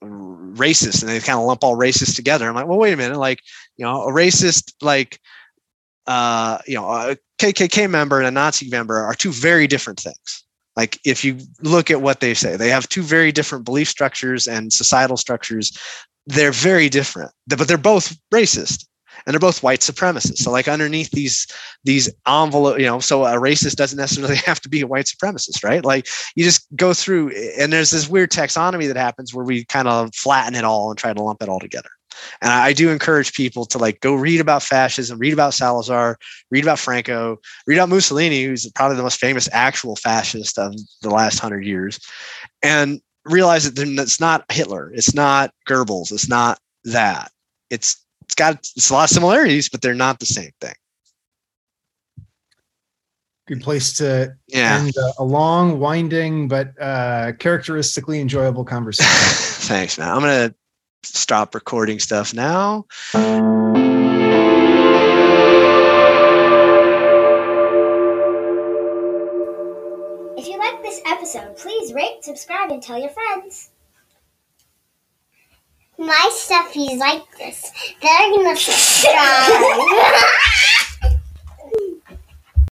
racist and they kind of lump all racists together. I'm like, well, wait a minute. Like, you know, a racist, like, uh, you know, a KKK member and a Nazi member are two very different things. Like, if you look at what they say, they have two very different belief structures and societal structures. They're very different, but they're both racist and they're both white supremacists. So like underneath these these envelope, you know, so a racist doesn't necessarily have to be a white supremacist, right? Like you just go through, and there's this weird taxonomy that happens where we kind of flatten it all and try to lump it all together. And I do encourage people to like go read about fascism, read about Salazar, read about Franco, read about Mussolini, who's probably the most famous actual fascist of the last hundred years, and realize that it's not Hitler, it's not Goebbels, it's not that. It's it's got it's a lot of similarities, but they're not the same thing. Good place to yeah. end a long, winding, but uh, characteristically enjoyable conversation. Thanks, man. I'm gonna stop recording stuff now. If you like this episode, please rate, subscribe, and tell your friends. My stuff is like this. They're gonna subscribe.